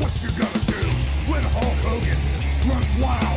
what you gotta do. When Hulk Hogan runs wild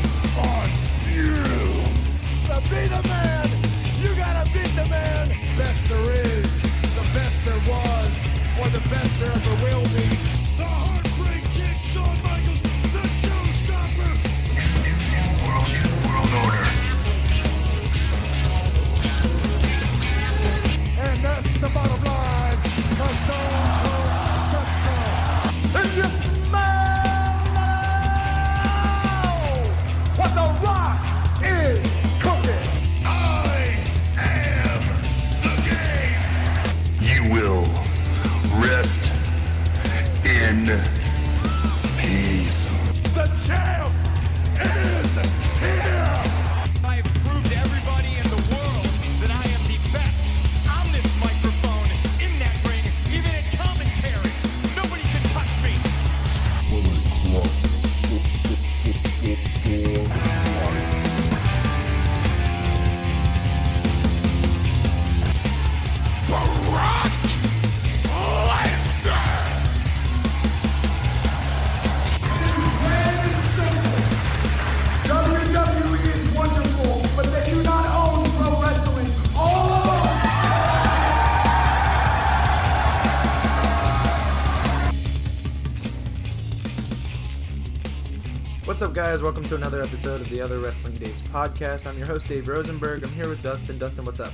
guys? Welcome to another episode of the Other Wrestling Days podcast. I'm your host, Dave Rosenberg. I'm here with Dustin. Dustin, what's up?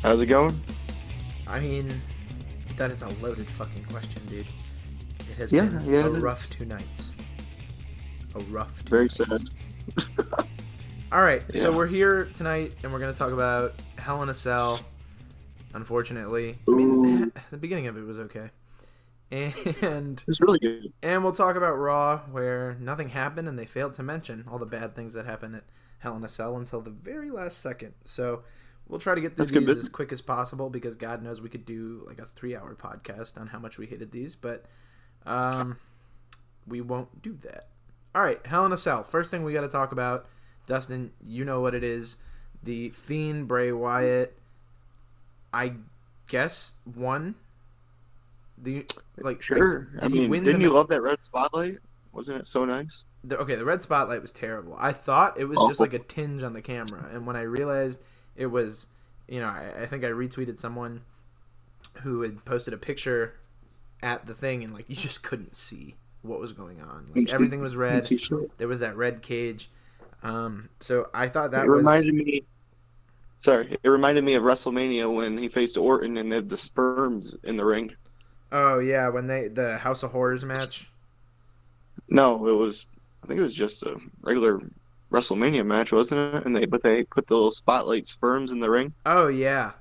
How's it going? I mean, that is a loaded fucking question, dude. It has Yeah, been yeah, a rough is. two nights. A rough two Very nights. sad. All right, so we're here tonight, and we're going to talk about Hell in a Cell. Unfortunately, I mean, the beginning of it was okay, and It's really good. and we'll talk about Raw, where nothing happened, and they failed to mention all the bad things that happened at Hell in a Cell until the very last second. So we'll try to get through That's these as quick as possible because God knows we could do like a three-hour podcast on how much we hated these, but um, we won't do that. All right, Hell in a Cell. First thing we got to talk about, Dustin. You know what it is? The Fiend Bray Wyatt. I guess won. The like Sure. like, I mean, didn't the, you love that red spotlight? Wasn't it so nice? the okay the red spotlight was terrible i thought it was just like a tinge on the camera and when i realized it was you know I, I think i retweeted someone who had posted a picture at the thing and like you just couldn't see what was going on like everything was red Didn't see shit. there was that red cage um so i thought that it was reminded me. Sorry, it reminded me of WrestleMania when he faced Orton and had the sperms in the ring. Oh yeah when they the house of horrors match No, it was. I think it was just a regular WrestleMania match, wasn't it? And they but they put the little spotlight sperms in the ring. oh yeah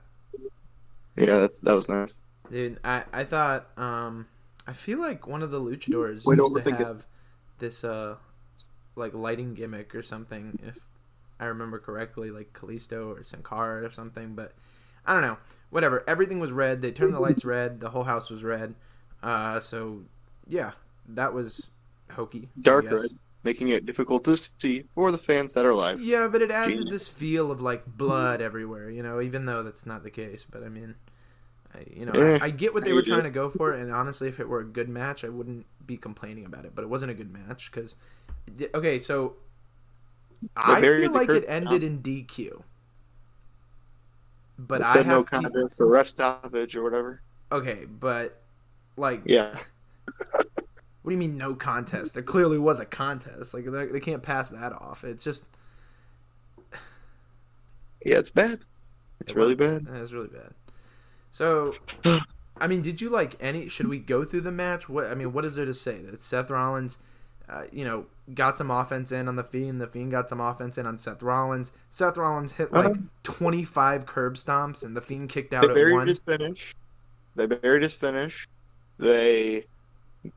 Yeah, that's that was nice. Dude, I, I thought um I feel like one of the luchadors Way to used to overthink it. have this uh like lighting gimmick or something if I remember correctly, like Kalisto or Sin Cara or something, but I don't know. Whatever. Everything was red. They turned the lights red. The whole house was red. Uh so yeah, that was hokey. Dark red, making it difficult to see for the fans that are live. Yeah, but it added Genius. this feel of like blood everywhere, you know, even though that's not the case. But I mean, I, you know, Eh, I, I get what they were trying to go for, and honestly, if it were a good match, I wouldn't be complaining about it. But it wasn't a good match because, okay, so I feel like it ended down. in DQ. But I said no contest or ref stoppage or whatever. okay, but like, Yeah, what do you mean no contest? There clearly was a contest. Like they they can't pass that off. It's just yeah, it's bad. It's It really bad. It's really bad. So, I mean, did you like any? Should we go through the match? What I mean, what is there to say that Seth Rollins, uh, you know, got some offense in on the Fiend. The Fiend got some offense in on Seth Rollins. Seth Rollins hit like Uh-huh. twenty five curb stomps, and the Fiend kicked out They at buried one. his finish. They buried his finish. They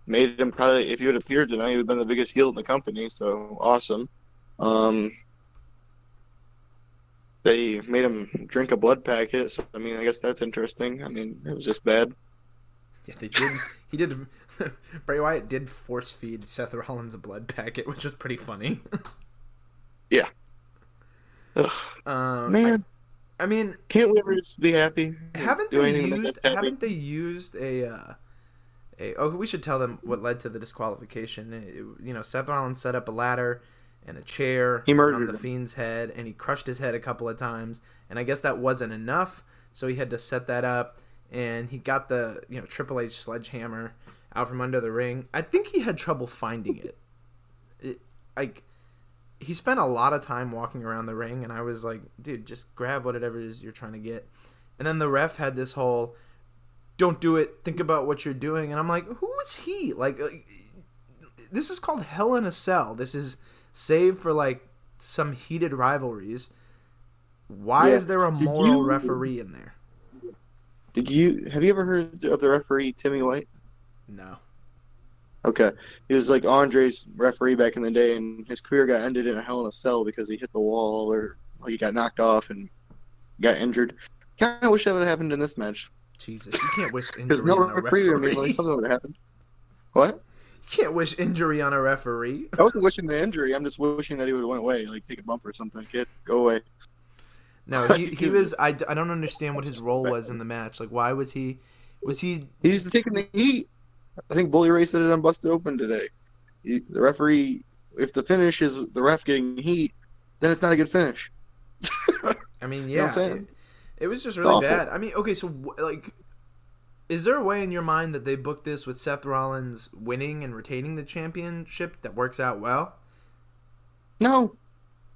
made him probably if he would appeared tonight, he would have been the biggest heel in the company. So awesome. Um, they made him drink a blood packet. So I mean, I guess that's interesting. I mean, it was just bad. Yeah, they did. he did. Bray Wyatt did force feed Seth Rollins a blood packet, which was pretty funny. Ugh, um, man, I, I mean, can't we ever just be happy? haven't they used happy? haven't they used a uh, Hey, oh, we should tell them what led to the disqualification. It- you know, Seth Rollins set up a ladder and a chair He murdered on the him. Fiend's head, and he crushed his head a couple of times. And I guess that wasn't enough, so he had to set that up. And he got the you know Triple H sledgehammer out from under the ring. I think he had trouble finding it. it like he spent a lot of time walking around the ring, and I was like, dude, just grab whatever it is you're trying to get. And then the ref had this whole, don't do it, think about what you're doing. And I'm like, who is he? Like, like, this is called Hell in a Cell. This is saved for like some heated rivalries. Why Yeah. is there a moral you- referee in there? Did you have you ever heard of the referee Timmy White? No. Okay, he was like Andre's referee back in the day, and his career got ended in a Hell in a Cell because he hit the wall or like he got knocked off and got injured. Kind of wish that would have happened in this match Jesus, you can't wish injury no on a referee. I referee. mean, like something would have happened. What? You can't wish injury on a referee. I wasn't wishing the injury. I'm just wishing that he would have went away, like take a bump or something. Kid, go away. No, he, he was. I, I, I don't understand what his role was in the match. Like, why was he? Was he? He's taking the heat. I think Bully Ray said it on Busted Open today. He, the referee, if the finish is the ref getting heat, then it's not a good finish. I mean, know yeah, what I'm saying? it, it was just really bad. I mean, okay, so like, is there a way in your mind that they booked this with Seth Rollins winning and retaining the championship that works out well? No,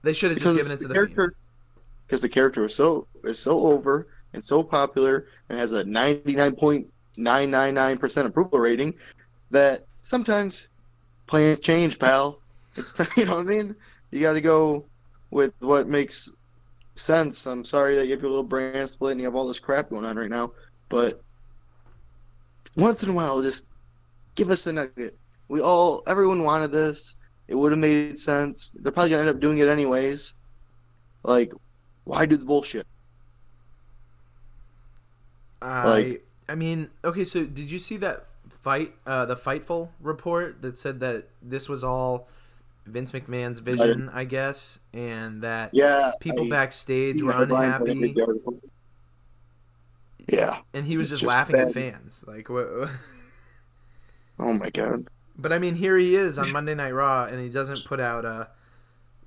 They should have just given it to the the character, because the character is so is so over and so popular and has a ninety nine point nine nine nine percent approval rating that sometimes plans change, pal. It's you know what I mean. You got to go with what makes sense. I'm sorry that you have your little brand split and you have all this crap going on right now, but once in a while, just give us a nugget. We all, everyone wanted this. It would have made sense. They're probably gonna end up doing it anyways. Like, why do the bullshit? I, like- I mean, okay, so did you see that fight, uh, the Fightful report that said that this was all Vince McMahon's vision, I guess, and that Yeah, people I backstage were the headlines, I didn't unhappy, read the article. Yeah. and he was just, just laughing at fans. Like, what? Oh my god. But I mean, here he is on Monday Night Raw, and he doesn't put out uh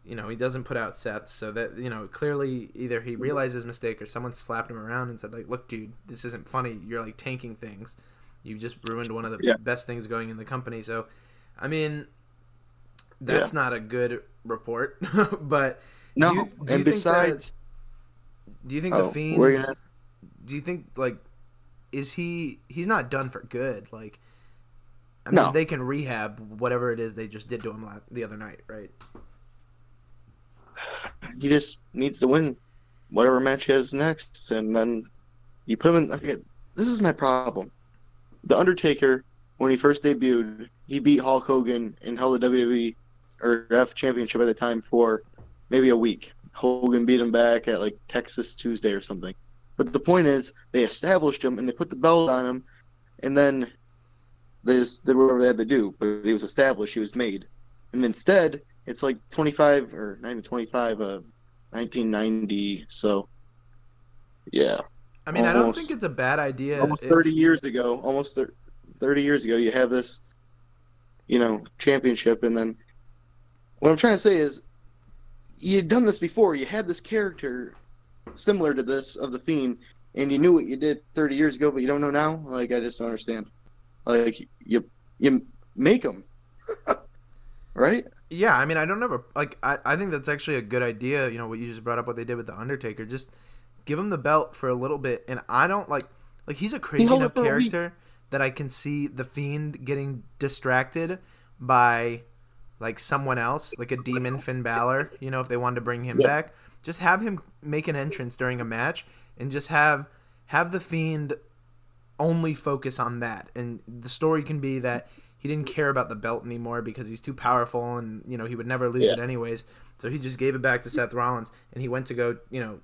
you know, he doesn't put out Seth, so that you know, clearly either he realized his mistake or someone slapped him around and said like, "Look, dude, this isn't funny. You're like tanking things. You just ruined one of the Yeah. best things going in the company." So, I mean, that's not a good report. but No, do you, do and besides, that, do you think oh, the fiend? we're gonna do you think like is he he's not done for good like i mean No. they can rehab whatever it is they just did to him la- the other night right he just needs to win whatever match he has next, and then you put him in. Okay, this is my problem. The Undertaker, when he first debuted, he beat Hulk Hogan and held the WWE or F Championship at the time for maybe a week. Hogan beat him back at like Texas Tuesday or something. But the point is, they established him and they put the belt on him, and then they just did whatever they had to do. But he was established, he was made. And instead, it's like 25 or not even 25, uh, 1990. So, yeah, i mean i don't think it's a bad idea almost if- 30 years ago, almost 30 years ago, you have this, you know, championship, and then what I'm trying to say is, you had done this before. You had this character similar to this of the Fiend, and you knew what you did 30 years ago, but you don't know now. Like, I just don't understand. Like, you you make them, right? Yeah i mean i don't ever like I, I think that's actually a good idea you know what you just brought up what they did with the undertaker just give him the belt for a little bit and i don't like like he's a crazy enough for a week. character that i can see the fiend getting distracted by like someone else like a demon finn Balor, you know if they wanted to bring him Yeah. back just have him make an entrance during a match and just have have the fiend only focus on that and the story can be that he didn't care about the belt anymore because he's too powerful and you know he would never lose Yeah. it anyways so he just gave it back to Seth Rollins and he went to go you know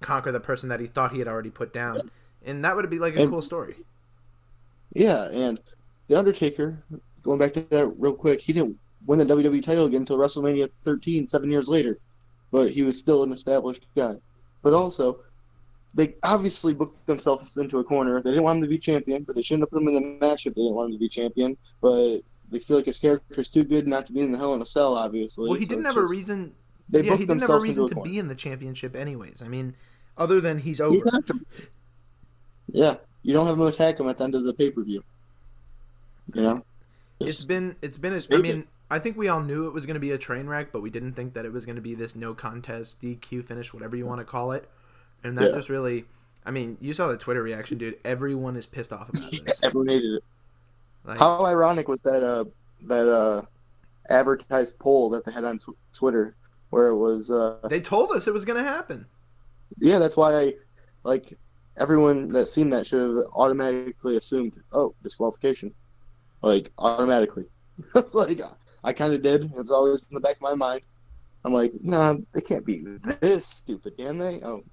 conquer the person that he thought he had already put down and that would be like a And- cool story Yeah, and the Undertaker, going back to that real quick, he didn't win the WWE title again until WrestleMania 13, seven years later, but he was still an established guy. But also, they obviously booked themselves into a corner. They didn't want him to be champion, but they shouldn't have put him in the match if they didn't want him to be champion. But they feel like his character is too good not to be in the Hell in a Cell, obviously. Well, he so didn't have a reason. They yeah, booked he didn't have a reason to corner. be in the championship, anyways. I mean, other than he's over. He attacked him. Yeah, you don't have him attack him at the end of the pay per view. You know, It's Just- been it's been a, I mean it. I think we all knew it was going to be a train wreck, but we didn't think that it was going to be this no contest DQ finish, whatever you want to call it. And that Yeah. just really, I mean, you saw the Twitter reaction, dude. Everyone is pissed off about this. everyone hated it. Like, How ironic was that? Uh, that uh, advertised poll that they had on tw- Twitter, where it was. Uh, they told us it was going to happen. Yeah, that's why I like everyone that seen that should have automatically assumed, oh, disqualification, like automatically. like I kind of did. It was always in the back of my mind. I'm like, nah, they can't be this stupid, can they? Oh,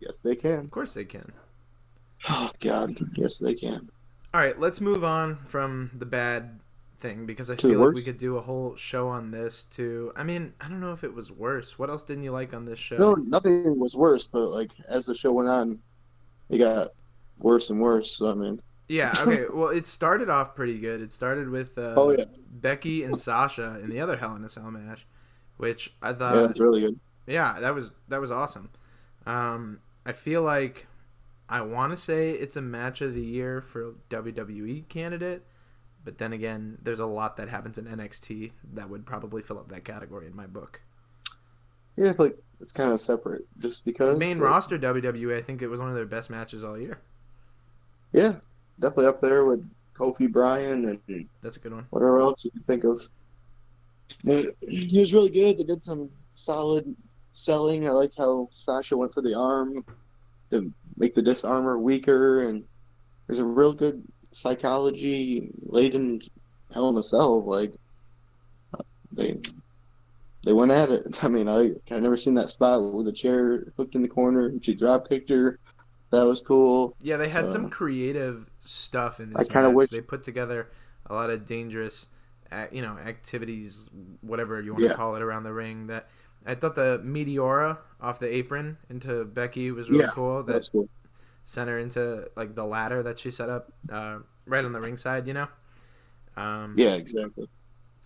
yes, they can. Of course they can. Oh God, yes, they can. All right, let's move on from the bad thing because I To feel like we could do a whole show on this too. I mean, I don't know if it was worse. What else didn't you like on this show? No, nothing was worse, but like as the show went on, it got worse and worse. So I mean, Yeah, okay. Well, it started off pretty good. It started with uh, Oh, yeah. Becky and Sasha in the other Hell in a Cell match, which I thought yeah, it's really good. yeah, that was that was awesome. Um, I feel like I want to say it's a match of the year for WWE candidate, but then again, there's a lot that happens in NXT that would probably fill up that category in my book. Yeah, it's like it's kind of separate, just because Main but- roster WWE, I think it was one of their best matches all year. Yeah, definitely up there with Kofi Bryan and That's a good one. whatever else you can think of. But he was really good. They did some solid selling. I like how Sasha went for the arm to make the Dis-arm-her weaker, and there's a real good psychology laden Hell in a Cell. Like uh, they they went at it. I mean, I I've never seen that spot with a chair hooked in the corner. and She drop kicked her. That was cool. Yeah, they had some Uh, creative stuff in this I kinda wish- They put together a lot of dangerous, you know, activities, whatever you want to call it, around the ring. That I thought the Meteora off the apron into Becky was really Yeah, cool. That That's cool. sent her into like the ladder that she set up uh, right on the ringside. You know. Um, Yeah, exactly.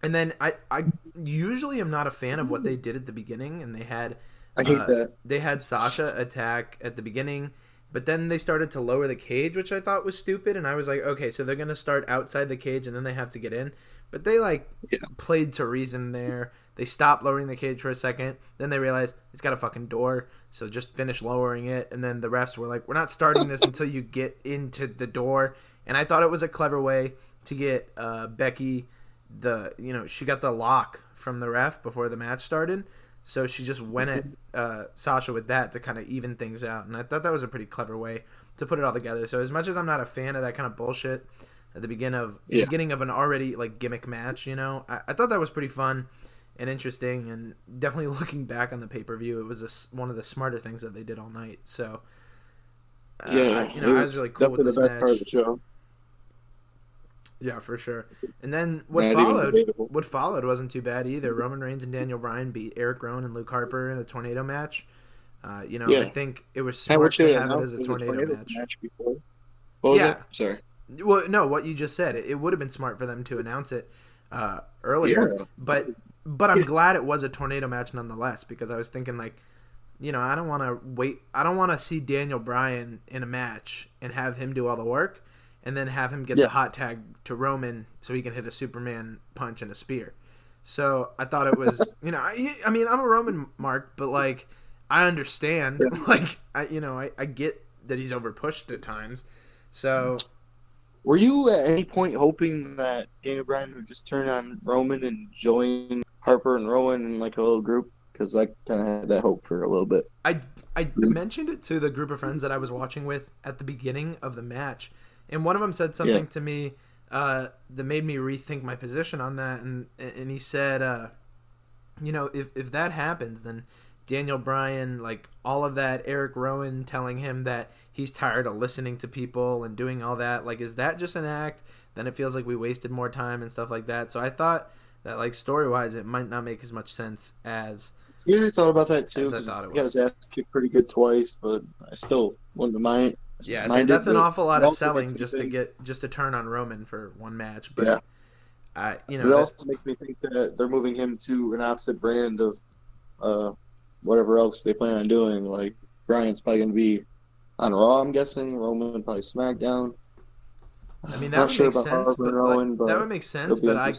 And then I, I usually am not a fan of what they did at the beginning, and they had I hate uh, that. They had Sasha attack at the beginning, but then they started to lower the cage, which I thought was stupid. And I was like, okay, so they're gonna start outside the cage and then they have to get in. But they like Yeah. played to reason there. They stopped lowering the cage for a second. Then they realized it's got a fucking door, so just finish lowering it. And then the refs were like, we're not starting this until you get into the door. And I thought it was a clever way to get uh, Becky the you know she got the lock from the ref before the match started so she just went at uh, Sasha with that to kind of even things out, and I thought that was a pretty clever way to put it all together. So as much as I'm not a fan of that kind of bullshit at the beginning of Yeah. beginning of an already like gimmick match, you know, I, I thought that was pretty fun and interesting, and definitely looking back on the pay per view, it was a one of the smarter things that they did all night. So uh, yeah, I- you know, I was really cool with this the best match. part of the show. Yeah, for sure. And then what Not followed? What followed wasn't too bad either. Roman Reigns and Daniel Bryan beat Eric Rowan and Luke Harper in a tornado match. Uh, you know, I think it was smart to have it as a was tornado, match. before. What was Yeah. Sorry. Well, no, what you just said, it, it would have been smart for them to announce it uh, earlier. Yeah. But but I'm glad it was a tornado match nonetheless because I was thinking like, you know, I don't want to wait. I don't want to see Daniel Bryan in a match and have him do all the work, and then have him get Yeah. the hot tag to Roman so he can hit a Superman punch and a spear. So I thought it was, you know, I, I mean, I'm a Roman mark, but like, I understand, like, I, you know, I, I get that he's over pushed at times. So Were you at any point hoping that Daniel Bryan would just turn on Roman and join Harper and Rowan in like a little group? Because I kind of had that hope for a little bit. I I mentioned it to the group of friends that I was watching with at the beginning of the match, and one of them said something Yeah. to me uh, that made me rethink my position on that, and and he said, uh, you know, if if that happens, then Daniel Bryan, like all of that, Eric Rowan telling him that he's tired of listening to people and doing all that, like, is that just an act? Then it feels like we wasted more time and stuff like that. So I thought that, like, story wise, it might not make as much sense as Yeah, I thought about that too. As I 'cause thought it he got his ass kicked pretty good twice, but I still wouldn't mind. Yeah, minded, that's an awful lot of selling just to get just to turn on Roman for one match. But Yeah. I, you know, it also makes me think that they're moving him to an opposite brand of uh, whatever else they plan on doing. Like Bryan's probably going to be on Raw, I'm guessing. Roman probably SmackDown. I mean, that Not would sure make about sense. But and like, Rowan, but that would make sense. But I.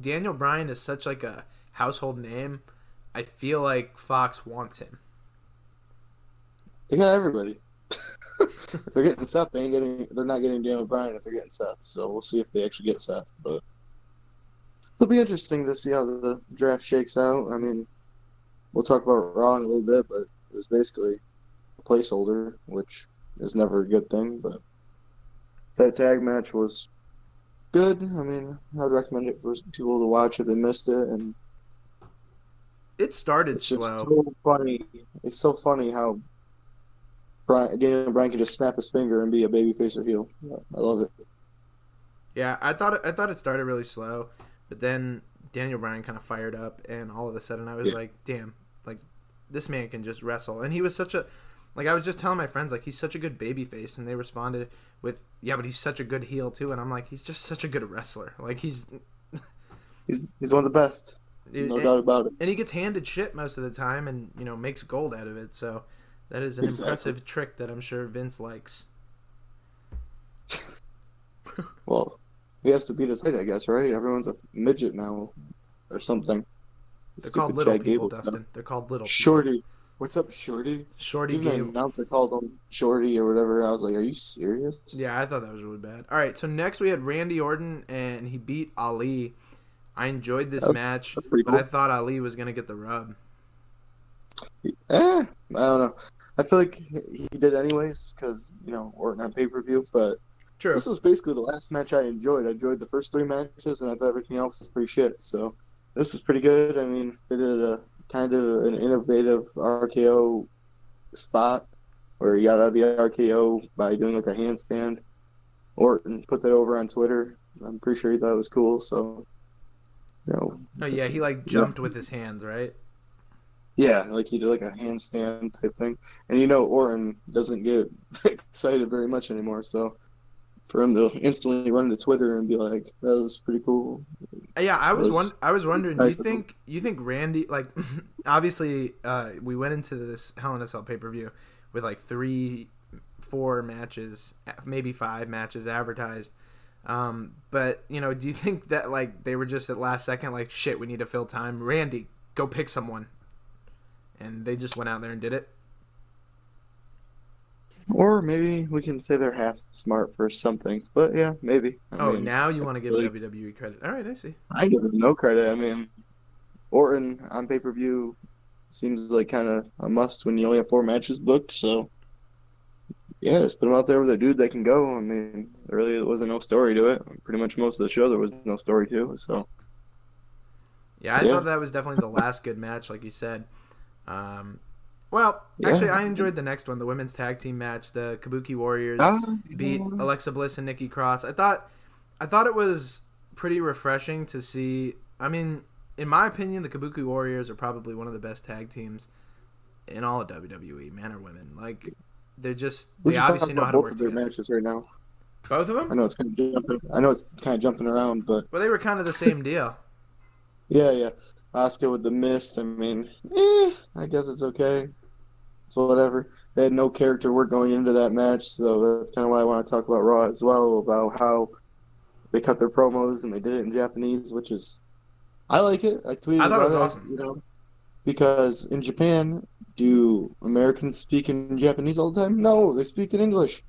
Daniel Bryan is such like a household name. I feel like Fox wants him. They got everybody. if they're getting Seth, they ain't getting. They're not getting Daniel Bryan if they're getting Seth. So we'll see if they actually get Seth. But it'll be interesting to see how the draft shakes out. I mean, we'll talk about Raw in a little bit, but it was basically a placeholder, which is never a good thing. But that tag match was good. I mean, I'd recommend it for people to watch if they missed it. And It started it's slow. so funny. It's so funny how Bryan, Daniel Bryan can just snap his finger and be a babyface or heel. I love it. Yeah, I thought it, I thought it started really slow, but then Daniel Bryan kind of fired up, and all of a sudden I was Yeah. like, "Damn, like this man can just wrestle." And he was such a like I was just telling my friends like he's such a good baby face, and they responded with, "Yeah, but he's such a good heel too." And I'm like, he's just such a good wrestler. Like he's He's he's one of the best, no and, doubt about it. and he gets handed shit most of the time, and you know makes gold out of it. So that is an Exactly. impressive trick that I'm sure Vince likes. Well, he has to beat his height, I guess, right? Everyone's a midget now, or something. They're called little Chad people, Gable stuff. Dustin. They're called little people. What's up, Shorty? Shorty Even the Gable. announcer called him Shorty or whatever. I was like, "Are you serious?" Yeah, I thought that was really bad. All right, so next we had Randy Orton, and he beat Ali. I enjoyed this match, but. I thought Ali was gonna get the rub. Eh, I don't know. I feel like he did anyways because you know Orton on pay per view, but True. this was basically the last match I enjoyed. I enjoyed the first three matches, and I thought everything else was pretty shit. So this was pretty good. I mean, they did a kind of an innovative RKO spot where he got out of the RKO by doing like a handstand. Orton put that over on Twitter. I'm pretty sure he thought it was cool. So, you know, Oh yeah, he like jumped with his hands, right? yeah, like he did like a handstand type thing. And you know, Orton doesn't get excited very much anymore. So for him to instantly run to Twitter and be like, "That was pretty cool," Yeah, I was was one. I was wondering. nice you of him. think you think Randy like obviously uh, we went into this Hell in a Cell pay per view with like three, four matches, maybe five matches advertised. Um, but you know, do you think that like they were just at last second like shit? We need to fill time. Randy, go pick someone, and they just went out there and did it. Or maybe we can say they're half smart for something. But yeah, maybe. I oh, mean, now you want to give really- WWE credit? All right, I see. I give him no credit. I mean, Orton on pay per view seems like kind of a must when you only have four matches booked. So, yeah, just put him out there with a dude that can go. I mean, there really wasn't no story to it. Pretty much most of the show there was no story to. it, So, Yeah, I Yeah. thought that was definitely the last good match, like you said. Um, well, Yeah. actually, I enjoyed the next one, the women's tag team match. The Kabuki Warriors ah, beat Alexa Bliss and Nikki Cross. I thought, I thought it was pretty refreshing to see. I mean, in my opinion, the Kabuki Warriors are probably one of the best tag teams in all of WWE, men or women. Like, they're just we they obviously know how to both work of their together. matches right now. Both of I them? know it's kind of jumping. I know it's kind of jumping around, but Well, they were kind of the same deal. yeah, yeah. Asuka with the mist. I mean, eh, I guess it's okay. It's whatever. They had no character work going into that match, so that's kind of why I want to talk about Raw as well about how they cut their promos and they did it in Japanese, which is I like it. I tweeted I thought it was awesome. You know, because in Japan, do Americans speak in Japanese all the time? No, they speak in English.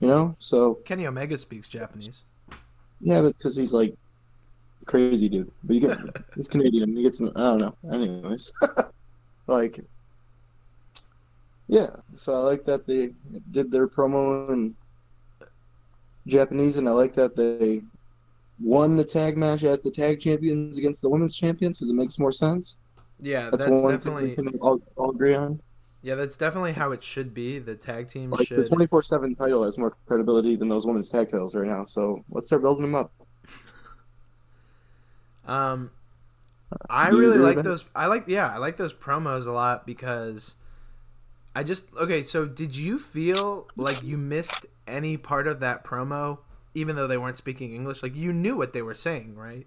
You know, so Kenny Omega speaks Japanese. yeah, but because he's like crazy dude. But you get he's Canadian. He gets I don't know. Anyways, like yeah. So I like that they did their promo in Japanese, and I like that they won the tag match as the tag champions against the women's champions because it makes more sense. Yeah, That's, that's, one definitely thing we can all, all agree on. yeah, that's definitely how it should be. The tag team Like should the twenty four seven title has more credibility than those women's tag titles right now. So let's start building them up. Um, I Do you really like that? those. I like yeah, I like those promos a lot because I just okay. So did you feel like you missed any part of that promo, even though they weren't speaking English? Like you knew what they were saying, right?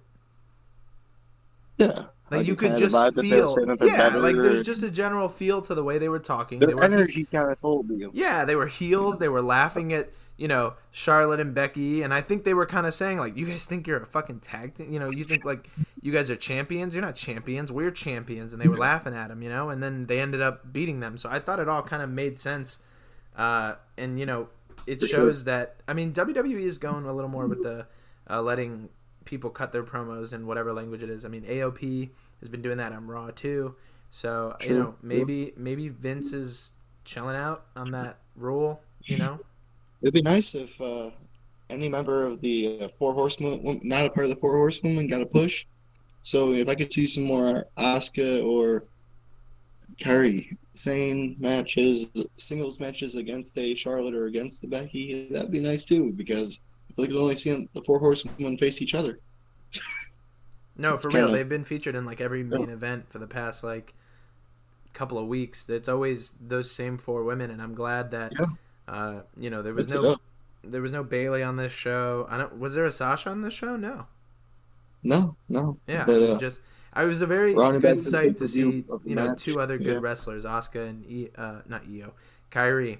Yeah. Like, you could just vibe that they were feel, saying that they're yeah. better, Like there's just a general feel to the way they were talking. their They were, energy kind of told you. Yeah, they were heels. They were laughing at you know Charlotte and Becky, and I think they were kind of saying like, "You guys think you're a fucking tag team? You know, you think like you guys are champions? You're not champions. We're champions." And they were laughing at them, you know, and then they ended up beating them. So I thought it all kind of made sense, uh, and you know, it shows that I mean WWE is going a little more with the uh, letting people cut their promos in whatever language it is. I mean, AOP has been doing that on Raw too. So you know, maybe maybe Vince is chilling out on that rule. You know. It'd be nice if uh, any member of the uh, Four Horsemen, not a part of the Four Horsewomen, got a push. So if I could see some more Asuka or Kairi Sane matches, singles matches against a Charlotte or against the Becky, that'd be nice too. Because I feel like I've only seen the Four Horsewomen face each other. No, for real. kinda- They've been featured in like every main event for the past like couple of weeks. It's always those same four women, and I'm glad that Yeah. Uh, you know there was no there was no Bayley on this show. I don't. Was there a Sasha on this show? No. No, no. Yeah, But, uh, just. I was a very good to sight to see you know match, two other good yeah. wrestlers, Asuka and e, uh, not Io, Kairi.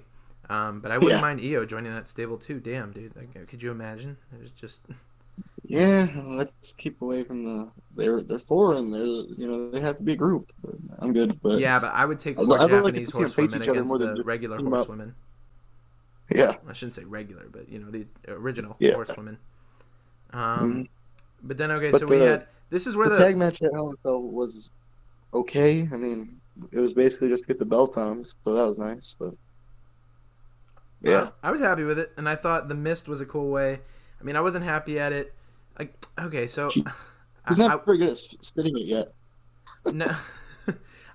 Um, but I wouldn't Yeah. mind Io joining that stable too. Damn, dude, like, could you imagine? It was just Yeah, let's keep away from the. They're they're foreign. They're you know they have to be a group. I'm good, but yeah, but I would take four like Japanese 'em face horsewomen against the regular horsewomen. up. Yeah, I shouldn't say regular, but you know the original Yeah. horsewomen. Um, Mhm. but then okay, But so we had this is where the the, tag match at Hell in a Cell was okay. I mean, it was basically just to get the belts on so that was nice. But yeah, I was happy with it, and I thought the mist was a cool way. I mean, I wasn't happy at it. Like, okay, so She- I, he's not I- very good at spinning it yet. no,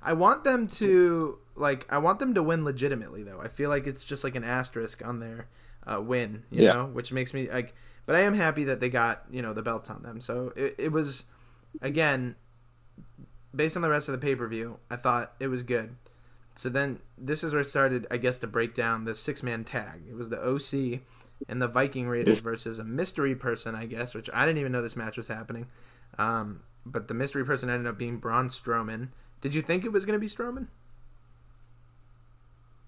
I want them to like I want them to win legitimately though. I feel like it's just like an asterisk on their uh, win, you Yeah. know, which makes me like. But I am happy that they got you know the belts on them. So it, it was again based on the rest of the pay per view. I thought it was good. So then this is where it started, I guess, to break down the six man tag. It was the OC and the Viking Raiders versus a mystery person, I guess, which I didn't even know this match was happening. Um, but the mystery person ended up being Braun Strowman. Did you think it was going to be Strowman?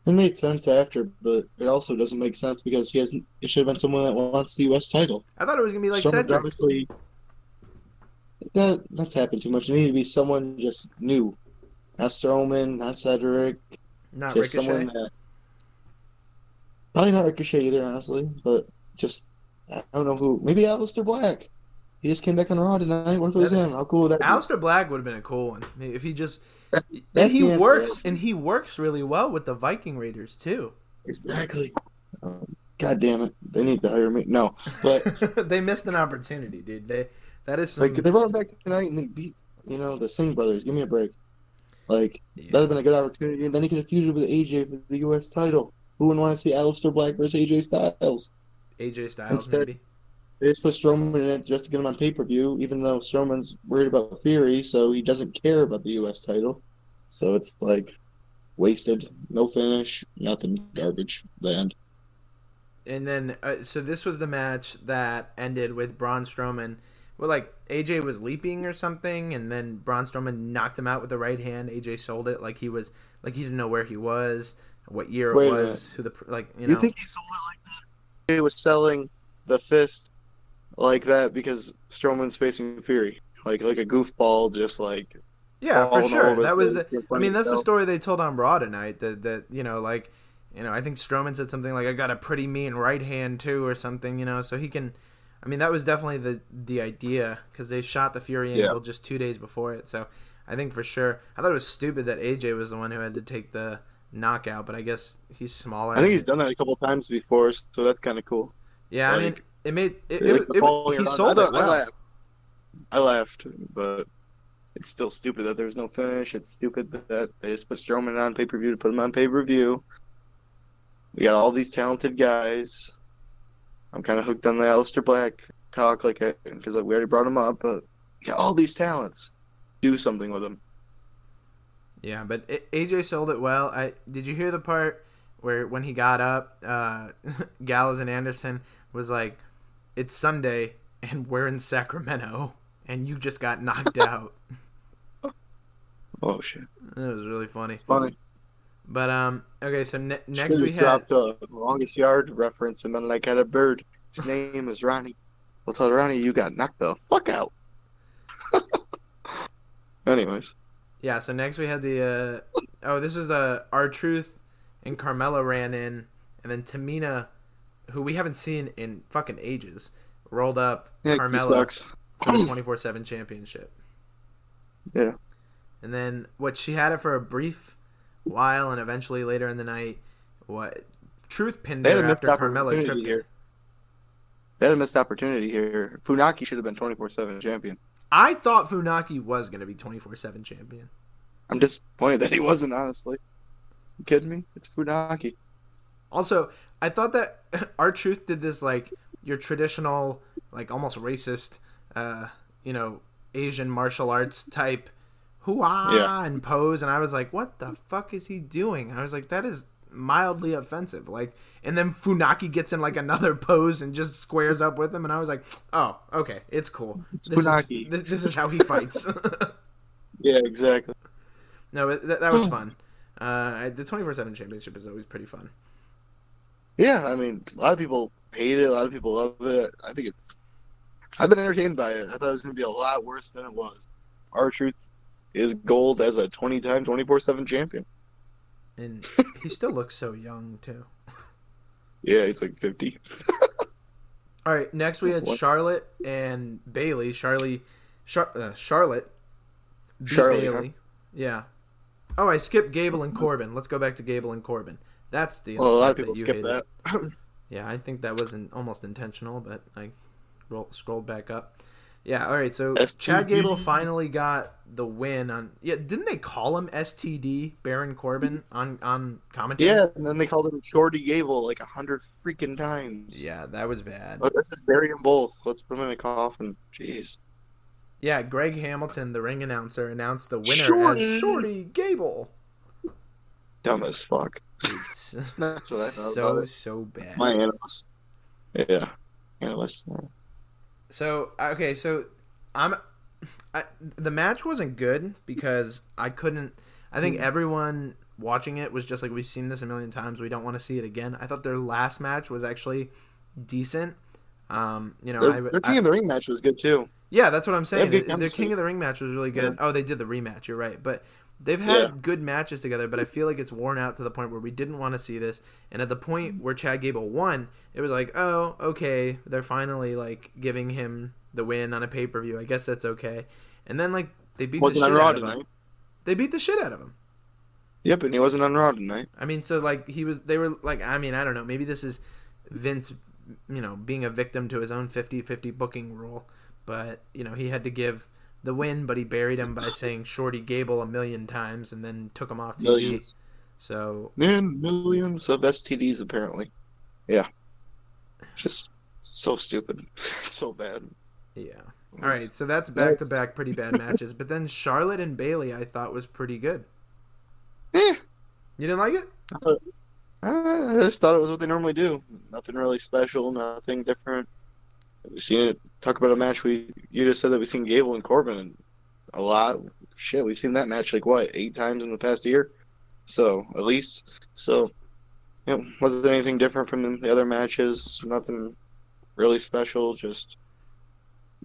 It made sense after, but it also doesn't make sense because he hasn't. It should have been someone that wants the U.S. title. I thought it was going to be like Strowman's Cedric. obviously that that's happened too much. It needed to be someone just new, not Strowman, not Cedric, Not just Ricochet. someone that probably not Ricochet either, honestly, but just I don't know who. Maybe Aleister Black. He just came back on Raw tonight. What if it was him? How cool would that be? Aleister Black would have been a cool one if he just. That- and he works, and he works really well with the Viking Raiders too. Exactly. Um, God damn it! They need to hire me. No, but they missed an opportunity, dude. They that is some, like they brought him back tonight and they beat you know the Singh brothers. Give me a break. Like yeah. that'd have been a good opportunity, and then he could have feuded with AJ for the U.S. title. Who wouldn't want to see Aleister Black versus AJ Styles? AJ Styles Instead- maybe. They just put Strowman in it just to get him on pay per view, even though Strowman's worried about Fury, so he doesn't care about the U.S. title. So it's like wasted, no finish, nothing, garbage. The end. And then, uh, so this was the match that ended with Braun Strowman. Well, like AJ was leaping or something, and then Braun Strowman knocked him out with the right hand. AJ sold it like he was like he didn't know where he was, what year it Wait a was, who the like you know. You, think he sold it like that? He was selling the fist like that because Strowman's facing Fury, like like a goofball, just like yeah, for sure. That was. place, The, in I mean, that's the story they told on Raw tonight. That that you know, like you know, I think Strowman said something like, "I got a pretty mean right hand too," or something. You know, so he can. I mean, that was definitely the the idea because they shot the Fury Yeah. angle just two days before it. So I think for sure, I thought it was stupid that AJ was the one who had to take the knockout, but I guess he's smaller. I think he's done that a couple times before, so that's kind of cool. Yeah, I mean, like- it made it. Like it, it- he sold I, it well. I laughed. I laughed, but it's still stupid that there's no finish. It's stupid that they just put Strowman on pay per view to put him on pay per view. We got all these talented guys. I'm kind of hooked on the Aleister Black talk, like because like, we already brought him up, but we got all these talents. do something with them. Yeah, but AJ sold it well. I did you hear the part where when he got up, uh, Gallows and Anderson was like, "It's Sunday and we're in Sacramento, and you just got knocked out." Oh shit, It was really funny. it's funny. But um, okay, so ne- next we had dropped a longest yard reference and been like, "Had a bird. His name is Ronnie." I'll tell Ronnie you got knocked the fuck out. Anyways, yeah. So next we had the uh, oh, this is the R-Truth and Carmella ran in, and then Tamina, who we haven't seen in fucking ages, rolled up yeah, Carmella. for the 24 7 championship. Yeah. And then what she had it for a brief while, and eventually later in the night, what Truth pinned They her after Carmella tripped her. here. They had a missed opportunity here. Funaki should have been twenty four seven champion. I thought Funaki was going to be 24 7 champion. I'm disappointed that he wasn't. Honestly, you kidding me? It's Funaki. Also, I thought that R-Truth did this like your traditional, like almost racist, uh, you know, Asian martial arts type hoo-ah Yeah. and pose, and I was like, what the fuck is he doing? I was like, that is mildly offensive. Like, and then Funaki gets in like another pose and just squares up with him, and I was like, oh, okay, it's cool. It's this Funaki. Is, this, this is how he fights. Yeah, exactly. no, but that, that was fun. Uh, the 24/7 championship is always pretty fun. Yeah, I mean, a lot of people hate it. A lot of people love it. I think it's. I've been entertained by it. I thought it was going to be a lot worse than it was. R-Truth is gold as a 20 time, 24 7 champion. And he still looks so young too. Yeah, he's like 50. All right, next we had? Charlotte and Bayley. Charlie, Char- uh, Charlotte, beat Charlie, huh? Yeah. Oh, I skipped Gable and Corbin. Let's go back to Gable and Corbin. That's the Well, a lot of people skip hated. that. Yeah, I think that was not almost intentional, but I roll, scrolled back up. Yeah, all right. So STD. Chad Gable finally got the win on. Yeah, didn't they call him STD Baron Corbin on on commentary? yeah, and then they called him Shorty Gable like a hundred freaking times. Yeah, that was bad. Oh, Let's just bury them both. Let's put them in a coffin. Jeez. Yeah, Greg Hamilton, the ring announcer, announced the winner Shorty. as Shorty Gable. Dumb as fuck. It's That's what I thought so so bad. It's my analyst. Yeah. Analyst. So okay, so I'm. I, the match wasn't good because I couldn't. I think Hmm. everyone watching it was just like we've seen this a million times. We don't want to see it again. I thought their last match was actually decent. Um, you know, I, Their, their I- King of the Ring match was good too. yeah, that's what I'm saying. have good The- Their. King of the Ring match was really good. Oh, they did the rematch. You're right, but they've had Yeah. good matches together. But I feel like it's worn out to the point where we didn't want to see this. And at the point where Chad Gable won, it was like, oh, okay, they're finally like giving him the win on a pay per view. I guess that's okay. And then like they beat Wasn't the shit out of him. They beat the shit out of him. Yep, and he wasn't on Raw tonight. I mean, so like he was, they were like, I mean, I don't know. Maybe this is Vince, you know, being a victim to his own 50-50 booking rule. But you know, he had to give the win, but he buried him by saying Shorty Gable a million times and then took him off TV. Millions. So And millions of STDs apparently. Yeah. Just so stupid. so bad. yeah. All right, so that's back to back pretty bad matches. But then Charlotte and Bayley, I thought was pretty good. Eh. You didn't like it? I just thought it was what they normally do. Nothing really special, nothing different. We've seen it. Talk about a match we you just said that we've seen Gable and Corbin a lot. Shit, we've seen that match like what eight times in the past year. So at least so, you know, wasn't anything different from the other matches. Nothing really special. Just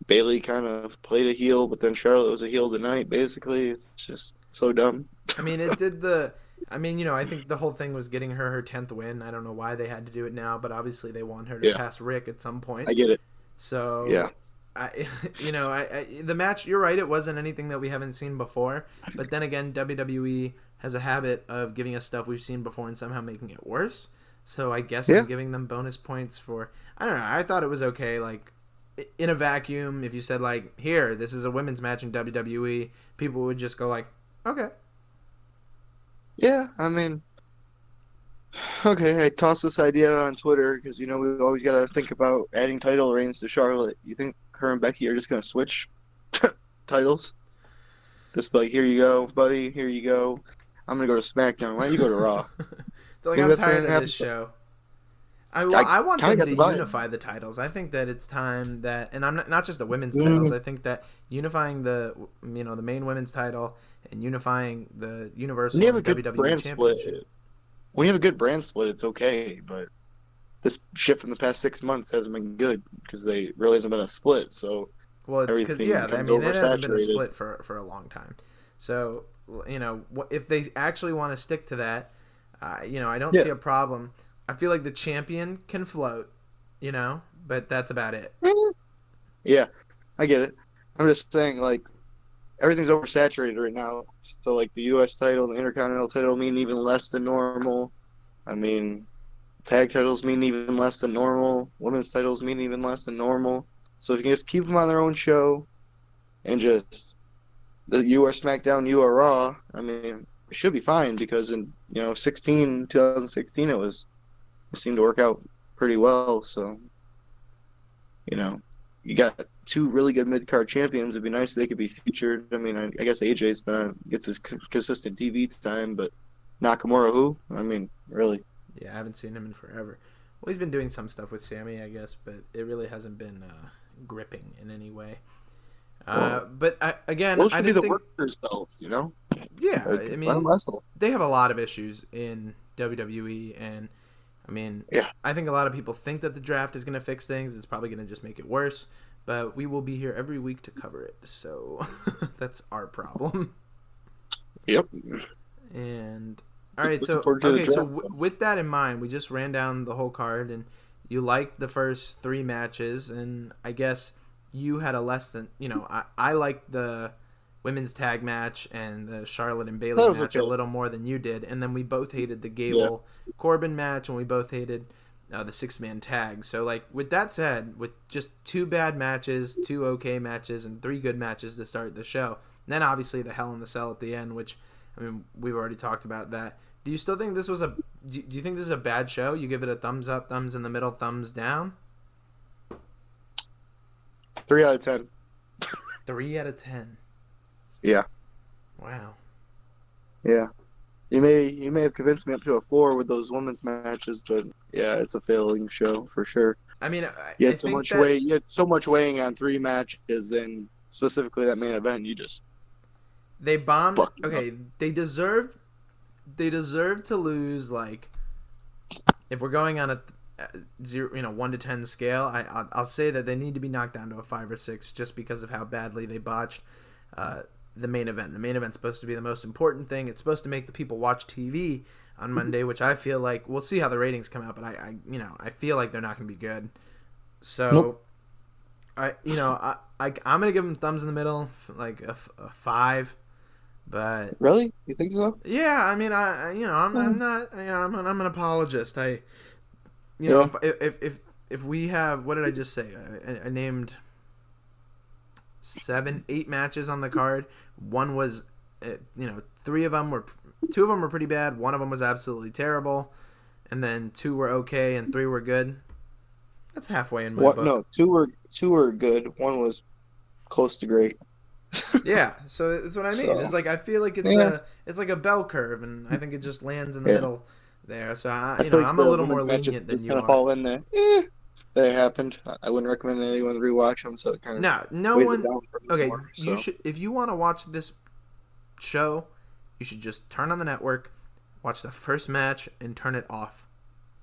Bayley kind of played a heel, but then Charlotte was a heel tonight. Basically, it's just so dumb. I mean, it did the. I mean, you know, I think the whole thing was getting her her tenth win. I don't know why they had to do it now, but obviously they want her to Yeah. pass Ric at some point. I get it. So Yeah. I, you know, I, I the match. You're right. It wasn't anything that we haven't seen before. But then again, WWE has a habit of giving us stuff we've seen before and somehow making it worse. So I guess Yeah. I'm giving them bonus points for. I don't know. I thought it was okay. Like in a vacuum, if you said like, "Here, this is a women's match in WWE," people would just go like, "Okay." Yeah, I mean, okay, I tossed this idea out on Twitter because you know we always got to think about adding title reigns to Charlotte. You think her and Becky are just gonna switch titles? Just like, here you go, buddy. Here you go. I'm gonna go to SmackDown. Why don't you go to Raw? Like, I'm tired of this show. I, well, I I, want them to the unify the titles. I think that it's time that, and I'm not, not just the women's Mhm. titles. I think that unifying the, you know, the main women's title and unifying the Universal When you have and WWE brand split, Championship. When you have a good brand split, it's okay. But this shit from the past six months hasn't been good because they really hasn't been a split. So Well, it's because yeah, I mean, it hasn't been a split for for a long time. So you know, if they actually want to stick to that, uh, you know, I don't Yeah. see a problem. I feel like the champion can float, you know, but that's about it. yeah, I get it. I'm just saying like everything's oversaturated right now. So like the U.S. title, the Intercontinental title mean even less than normal. I mean, tag titles mean even less than normal. Women's titles mean even less than normal. So if you can just keep them on their own show, and just the you are SmackDown, you are Raw. I mean, it should be fine because in you know 16, 2016, it was it seemed to work out pretty well. So you know, you got two really good mid card champions. It'd be nice if they could be featured. I mean, I, I guess AJ's been on, gets his c- consistent TV time, but Nakamura, who? I mean, really? Yeah, I haven't seen him in forever. Well, he's been doing some stuff with Sammy, I guess, but it really hasn't been uh, gripping in any way. Uh, but I, again, Those I should be the think, workers' belts, you know? yeah, Like, I mean, they have a lot of issues in WWE, and I mean, Yeah. I think a lot of people think that the draft is going to fix things. It's probably going to just make it worse. But we will be here every week to cover it, so that's our problem. Yep. And all right, so forward to the okay, so w- with that in mind, we just ran down the whole card, and you liked the first three matches, and I guess you had a less than you know. I I liked the women's tag match and the Charlotte and Bayley match a little more than you did, and then we both hated the Gable Corbin match, and we both hated uh, the six man tag. So like with that said, with just two bad matches, two okay matches, and three good matches to start the show, and then obviously the Hell in the Cell at the end, which I mean we've already talked about that. Do you still think this was a? Do you, do you think this is a bad show? You give it a thumbs up, thumbs in the middle, thumbs down. Three out of ten. Three out of ten. Yeah. Wow. Yeah. You may you may have convinced me up to a four with those women's matches, but yeah, it's a failing show for sure. I mean, I, You I had so think much that, weight. You had so much weighing on three matches, and specifically that main event. You just They bombed. Okay, they deserve. They deserve to lose. Like, if we're going on a uh, zero, you know, one to ten scale, I I'll, I'll say that they need to be knocked down to a five or six, just because of how badly they botched uh, the main event. The main event's supposed to be the most important thing. It's supposed to make the people watch TV on mhm. Monday, which I feel like we'll see how the ratings come out, but I, I you know, I feel like they're not going to be good. So. Nope. I you know I, I I'm gonna give them thumbs in the middle like a five, but really. You think so? yeah I mean I I- you know I'm, I'm hmm. not you know I'm an, I'm an apologist I you know Yeah. if, if if if we have what did I just say I, I named seven eight matches on the card one was uh, you know three of them were two of them were pretty bad one of them was absolutely terrible and then two were okay and three were good that's halfway in my What? book. No, two were two were good. One was close to great. Yeah, so that's what I mean. So- it's like I feel like it's Yeah. a it's like a bell curve, and I think it just lands in the Yeah. middle there. So I, I you feel know, like I'm a little more lenient than just you kind of fall in there. Eh, that happened. I- wouldn't recommend anyone rewatch them. So it kind of No, no one. down for me Okay, more, so. you should if you want to watch this show, you should just turn on the network, watch the first match, and turn it off.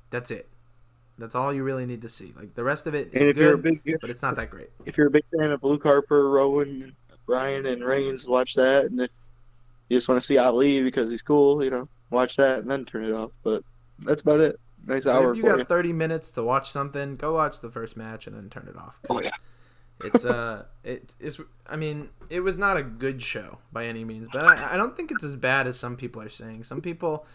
That's it. That's all you really need to see. Like the rest of it And if you're a good, big but it's not that great. if you're a big fan of Luke Harper, Rowan, Bryan, and Reigns, watch that. And if you just want to see Ali because he's cool, you know, watch that and then turn it off. But that's about it. Nice hour if you got you. 30 minutes to watch something, go watch the first match and then turn it off. Oh, yeah. It's uh, it is. I mean, it was not a good show by any means, but I, I don't think it's as bad as some people are saying. Some people,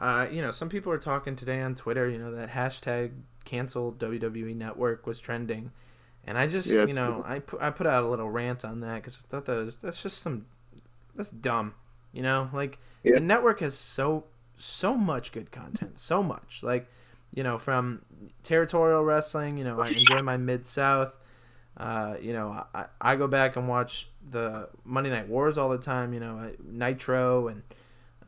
uh, you know, some people are talking today on Twitter. You know, that hashtag cancel WWE Network was trending, and I just, Yeah, you know, I put I put out a little rant on that because I thought that was that's just some that's dumb. You know, like Yeah. the network has so so much good content, so much like you know from territorial wrestling. You know, I enjoy my mid south. Uh, you know, I, I go back and watch the Monday Night Wars all the time. You know, Nitro and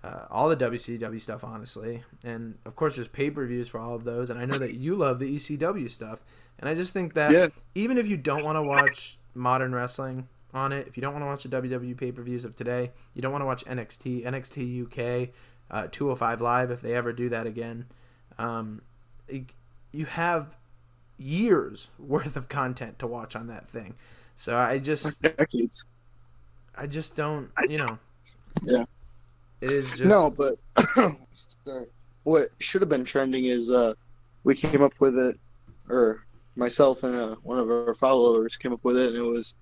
uh, all the WCW stuff, honestly. And of course, there's pay per views for all of those. And I know that you love the ECW stuff. And I just think that Yeah. even if you don't want to watch modern wrestling on it, if you don't want to watch the WWE pay per views of today, you don't want to watch NXT, NXT UK, uh, 205 Live if they ever do that again, um, you have years worth of content to watch on that thing. So I just, Decades. I just don't, you know. Yeah. It is just No, but what should have been trending is uh, we came up with it, or myself and uh, one of our followers came up with it, and it was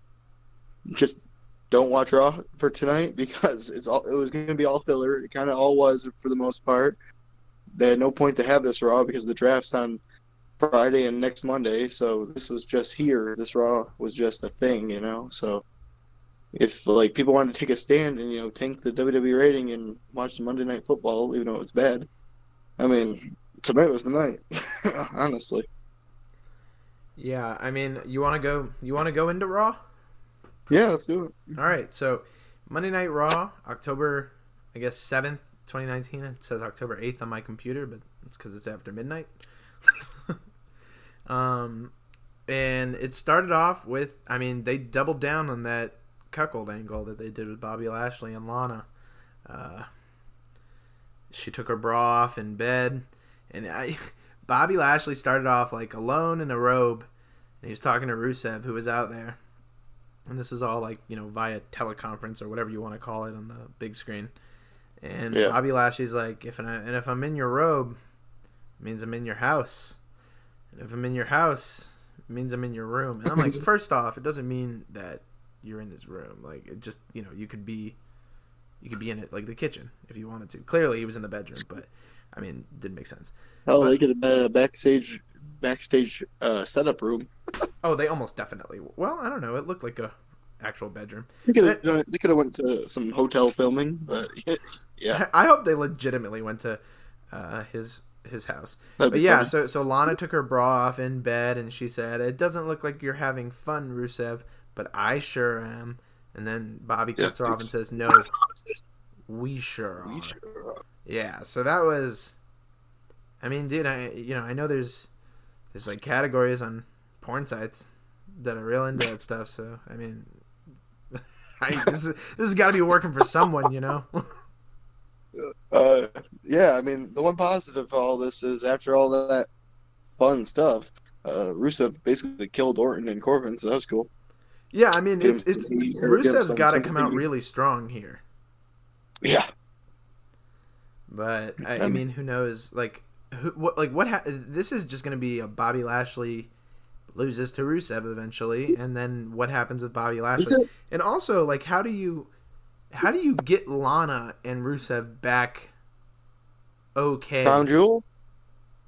just don't watch Raw for tonight because it's all it was going to be all filler. It kind of all was for the most part. They had no point to have this Raw because the draft's on Friday and next Monday, so this was just here. This Raw was just a thing, you know. So if like people wanted to take a stand and you know tank the WWE rating and watch the Monday Night Football, even though it was bad, I mean tonight was the night, honestly. Yeah, I mean, you want to go? You want to go into Raw? Yeah, let's do it. All right. So Monday Night Raw, October, I guess seventh, twenty nineteen. It says October eighth on my computer, but it's because it's after midnight. um, and it started off with, I mean, they doubled down on that cuckold angle that they did with Bobby Lashley and Lana. Uh, she took her bra off in bed, and I, Bobby Lashley started off like alone in a robe, and he was talking to Rusev, who was out there and this was all like you know via teleconference or whatever you want to call it on the big screen. And Yeah. Bobby Lashley's like, if I, and if I'm in your robe, it means I'm in your house. And if I'm in your house, it means I'm in your room. And I'm like, first off, it doesn't mean that you're in his room. Like it just you know you could be, you could be in it like the kitchen if you wanted to. Clearly he was in the bedroom, but I mean it didn't make sense. Oh, they could have been a backstage backstage uh, setup room. Oh, they almost definitely. Well, I don't know. It looked like a actual bedroom. They could have they could have went to some hotel filming, but yeah, I hope they legitimately went to uh, his his house. that'd But yeah, funny. so so Lana took her bra off in bed and she said, "It doesn't look like you're having fun, Rusev, but I sure am." And then Bobby Yeah, cuts her off and says, "No, we sure are." We sure are. Yeah, so that was. I mean, dude, I you know I know there's there's like categories on porn sites that are real into that stuff. So I mean, I, this is this has got to be working for someone, you know. Uh, yeah, I mean, the one positive of all this is after all that fun stuff, uh, Rusev basically killed Orton and Corbin, so that was cool. Yeah, I mean, it's it's some heat, or get him Rusev's got to come out really strong here. Yeah, But I, I Um, mean, who knows? Like, who, what, like what? Ha- this is just going to be a Bobby Lashley loses to Rusev eventually, and then what happens with Bobby Lashley? And also, like, how do you, how do you get Lana and Rusev back? Okay, Crown Jewel,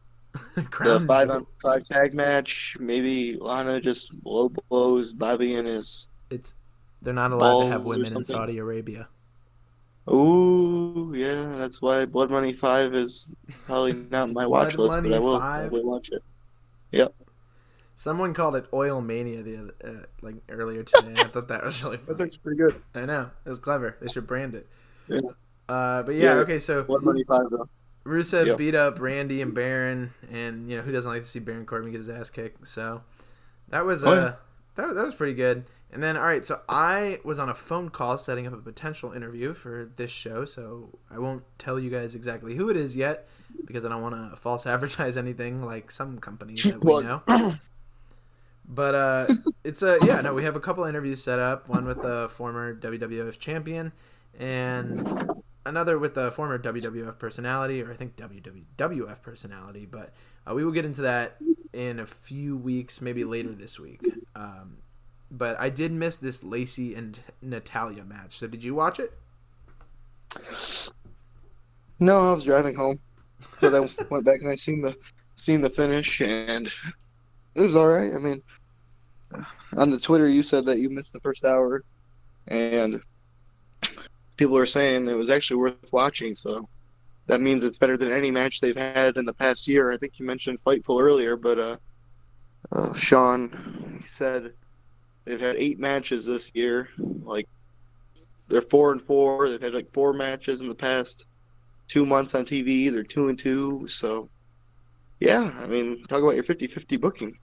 the Crown five Jewel. on five tag match. Maybe Lana just low blows Bobby and his. It's they're not allowed to have women in. Saudi Arabia. Ooh, yeah, that's why Blood Money Five is probably not my watch Blood list, but I will. I will watch it. Someone called it Oil Mania the other, uh, like earlier today. and I thought that was really funny. actually pretty good. I know it was clever. They should brand it. Yeah. Uh, but yeah, Yeah. okay. So Blood Money Five though. Rusev Yeah. beat up Randy and Baron, and you know who doesn't like to see Baron Corbin get his ass kicked? So that was uh, Oh, yeah. that that was pretty good. And then all right, so I was on a phone call setting up a potential interview for this show. So I won't tell you guys exactly who it is yet because I don't want to false advertise anything like some companies that we Well- know. But uh, it's a yeah no we have a couple interviews set up. One with the former WWF champion, and another with the former WWF personality, or I think WWF personality. But uh, we will get into that in a few weeks, maybe later this week. Um, but I did miss this Lacey and Natalya match. So did you watch it? No, I was driving home, but I went back and I seen the seen the finish, and it was all right. I mean, on the Twitter, you said that you missed the first hour, and people are saying it was actually worth watching. So that means it's better than any match they've had in the past year. I think you mentioned Fightful earlier, but uh, uh Sean he said They've had eight matches this year. Like they're four and four. They've had like four matches in the past two months on TV. They're two and two. So yeah, I mean, talk about your 50-50 booking.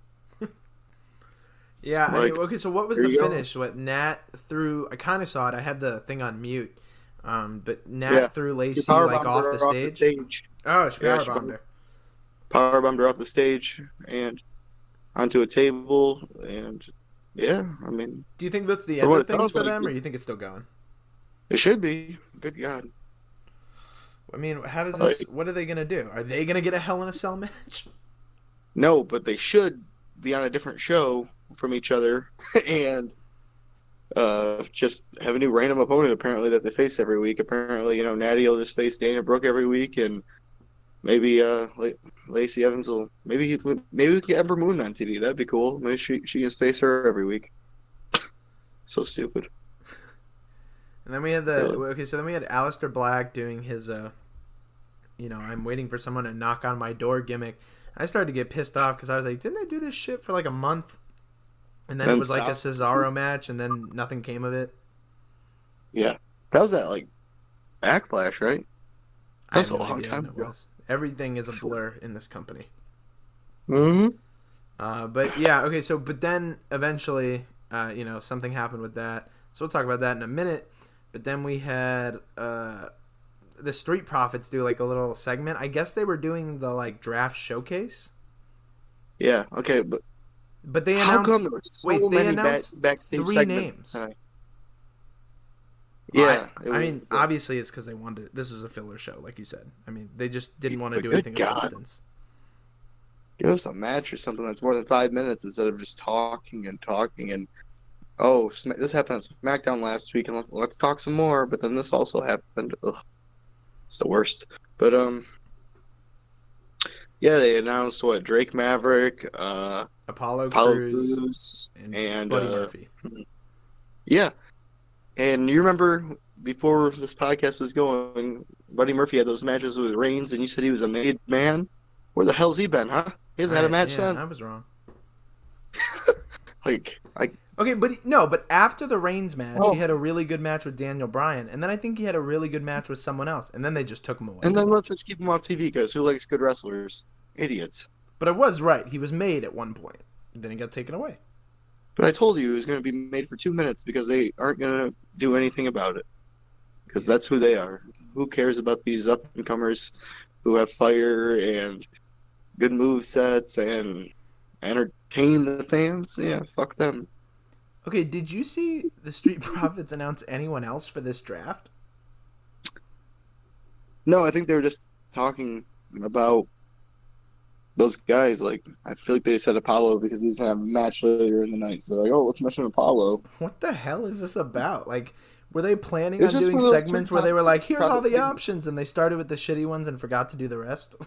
Yeah, I mean, okay. So what was the you go. finish? What Nat threw? I kind of saw it. I had the thing on mute. Um, but Nat Yeah. threw Lacey like off the her stage. stage. Oh, she Yeah, power she her. Her off the stage and onto a table. And yeah, I mean, Do you think that's the end of things for like, them, or you think it's still going? it should be. Good God. I mean, how does this? Like- what are they gonna do? Are they gonna get a Hell in a Cell match? No, but they should be on a different show from each other and uh, just have a new random opponent apparently that they face every week. Apparently, you know, Natty will just face Dana Brooke every week, and maybe uh, La- Lacey Evans will maybe maybe we can get Ember Moon on TV. That'd be cool. Maybe she she can face her every week. so stupid. And then we had the Really? okay. So then we had Aleister Black doing his uh, you know, I'm waiting for someone to knock on my door gimmick. I started to get pissed off because I was like, didn't they do this shit for like a month? And then it Then was like a. Cesaro match, and then nothing came of it. Yeah, that was that like backlash, right? That's have a no long time ago. Everything is a blur in this company. Mm-hmm. Uh, but yeah, okay. So, but then eventually, uh, you know, something happened with that. So we'll talk about that in a minute. But then we had uh, the Street Profits do like a little segment. I guess they were doing the like draft showcase, Yeah. Okay, but but they how announced come there were so wait, they many back, announced backstage three segments names. tonight? I- Yeah, I, was- mean, obviously it's because they wanted. This was a filler show, like you said. I mean, they just didn't want to do anything of substance. give us a match or something that's more than five minutes instead of just talking and talking and oh this happened on SmackDown last week and let's, let's talk some more. But then this also happened. Ugh, it's the worst. But um, yeah, they announced what Drake Maverick, uh, Apollo, Apollo Crews, Crews, and, and Buddy uh, Murphy. yeah, and you remember before this podcast was going, Buddy Murphy had those matches with Reigns, and you said he was a made man. Where the hell's he been, huh? He hasn't had a match yeah, since. I was wrong. Like, I Okay, but he- no, but after the Reigns match, Oh. he had a really good match with Daniel Bryan, and then I think he had a really good match with someone else, and then they just took him away. And then let's just keep him off TV because who likes good wrestlers? Idiots. but I was right; he was made at one point, then he got taken away. But I told you it was going to be made for two minutes because they aren't going to do anything about it. Because that's who they are. Who cares about these up and comers who have fire and good move sets and entertain the fans? Yeah, fuck them. Okay, did you see the Street Profits announce anyone else for this draft? No, I think they were just talking about those guys. Like, I feel like they said Apollo because he was going to have a match later in the night. So, like, oh, let's mention Apollo. What the hell is this about? Like, were they planning on doing one of those segments where they were like, "Here's all the options," and they started with the shitty ones and forgot to do the rest?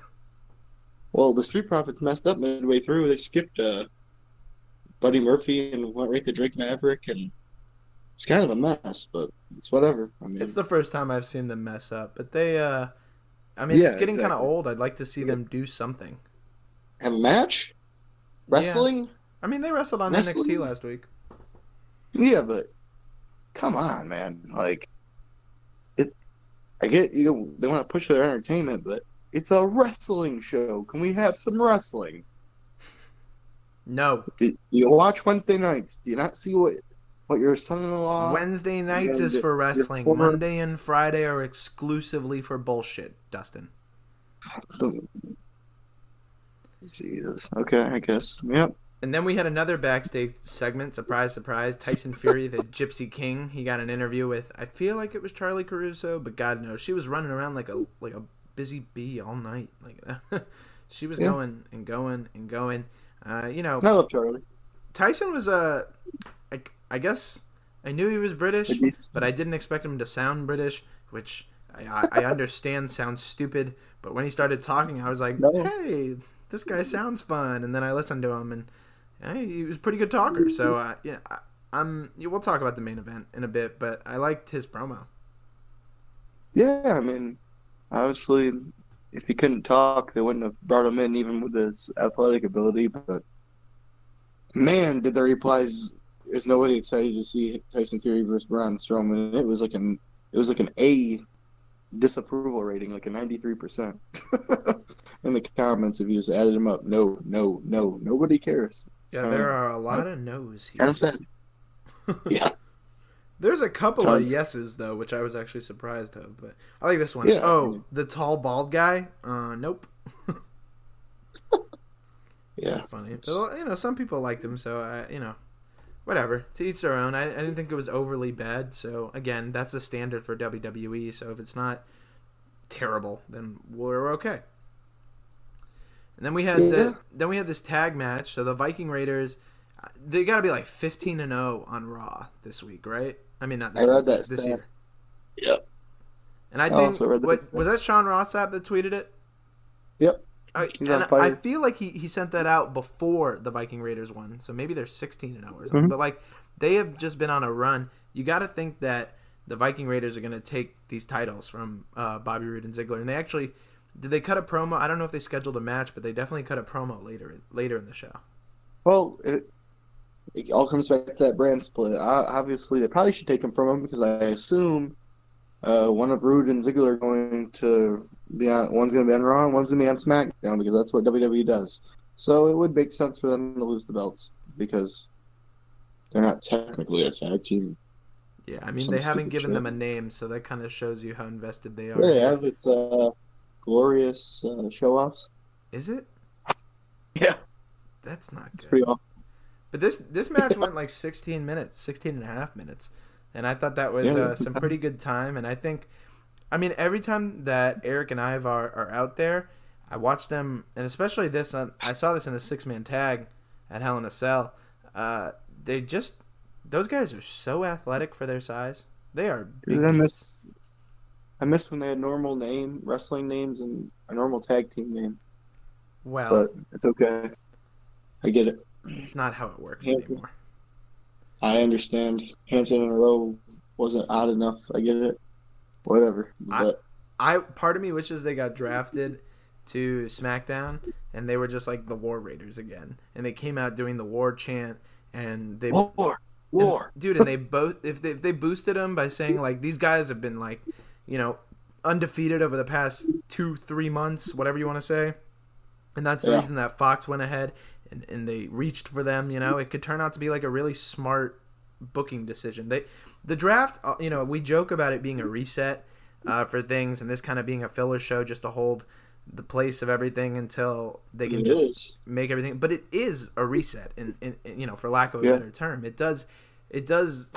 Well, the Street Profits messed up midway through. They skipped uh, Buddy Murphy and went right to Drake Maverick, and it's kind of a mess, but it's whatever. I mean, It's the first time I've seen them mess up, but they, uh, I mean, Yeah, it's getting kind of old. I'd like to see them do something. have a match, wrestling. I mean, they wrestled on Wrestling? NXT last week. Yeah. but come on, man. Like, it. I get you. They want to push their entertainment, but it's a wrestling show. Can we have some wrestling? No, Do you watch Wednesday nights? Do you not see what what your son-in-law? Wednesday nights is for wrestling. former- Monday and Friday are exclusively for bullshit, Dustin. Jesus. Okay, I guess. Yep. And then we had another backstage segment. Surprise, surprise! Tyson Fury, the Gypsy King. He got an interview with. I feel like it was Charly Caruso, but God knows she was running around like a like a busy bee all night. Like she was Yeah. going and going and going. Uh, you know, I love Charly. Tyson was a. I, I guess I knew he was British, but I didn't expect him to sound British, which I, I, understand sounds stupid. But when he started talking, I was like, No. "Hey, this guy sounds fun." And then I listened to him, and hey, he was a pretty good talker. So uh, yeah, I, I'm. Yeah, we'll talk about the main event in a bit, but I liked his promo. Yeah, I mean, obviously, if he couldn't talk, they wouldn't have brought him in, even with his athletic ability. But man, did the replies there's nobody excited to see Tyson Fury versus Braun Strowman. It was like an it was like an A disapproval rating, like a 93 percent in the comments. If you just added them up, no, no, no, nobody cares. It's Yeah, there are a lot of no's here. kind of sad. yeah, There's a couple Tons. of yeses though, which I was actually surprised of. But I like this one. Yeah. Oh, the tall bald guy. Uh, nope. yeah. Funny. But, you know, some people liked him, so I, you know, whatever. To each their own. I, I didn't think it was overly bad. So again, that's the standard for WWE. So if it's not terrible, then we're okay. And then we had Yeah. the, then we had this tag match. So the Viking Raiders, uh, they got to be like 15 and 0 on Raw this week, right? I mean, not this I read that this stat. year. Yep. And I I think also read what, was that Sean Ross Sapp that tweeted it? Yep. I, and. I feel like he, he sent that out before the Viking Raiders won, so maybe they're 16 and 0 or something. Mhm. But like they have just been on a run. You got to think that the Viking Raiders are going to take these titles from uh, Bobby Roode and Ziggler, and they actually did they cut a promo? I don't know if they scheduled a match, but they definitely cut a promo later later in the show. Well, it, it all comes back to that brand split. Uh, obviously, they probably should take him from him because I assume uh, one of Roode and Ziggler are going to be on. One's going to be on Raw, one's going to be on SmackDown because that's what WWE does. So it would make sense for them to lose the belts because they're not technically a tag team. Yeah, I mean they haven't given shit. them a name, so that kind of shows you how invested they are. Yeah, they have it's uh, glorious uh, show offs. Is it? Yeah, That's not it's good. pretty awesome. But this this match went like 16 minutes, 16 and a half minutes. And I thought that was Yeah, uh, some pretty good time. And I think, I mean, every time that Erik and Ivar are out there, I watch them, and especially this, I saw this in the six man tag at Hell in a Cell. Uh, they just, those guys are so athletic for their size. They are big. I miss, I miss when they had normal name wrestling names and a normal tag team name. Well, But it's okay. I get it. It's not how it works Yeah. anymore. I understand. Hanson and Rowe wasn't odd enough. I get it. Whatever. I- But I part of me wishes they got drafted to SmackDown and they were just like the War Raiders again, and they came out doing the War chant, and they war, war. dude, and they both if they if they boosted them by saying like these guys have been like, you know, undefeated over the past two three months, whatever you want to say, and that's the Yeah. reason that Fox went ahead and and they reached for them. You know, it could turn out to be like a really smart booking decision. They the draft, uh, you know, we joke about it being a reset uh, for things, and this kind of being a filler show just to hold the place of everything until they can It just is. make everything. But it is a reset, and you know, for lack of a Yeah. better term, it does, it does,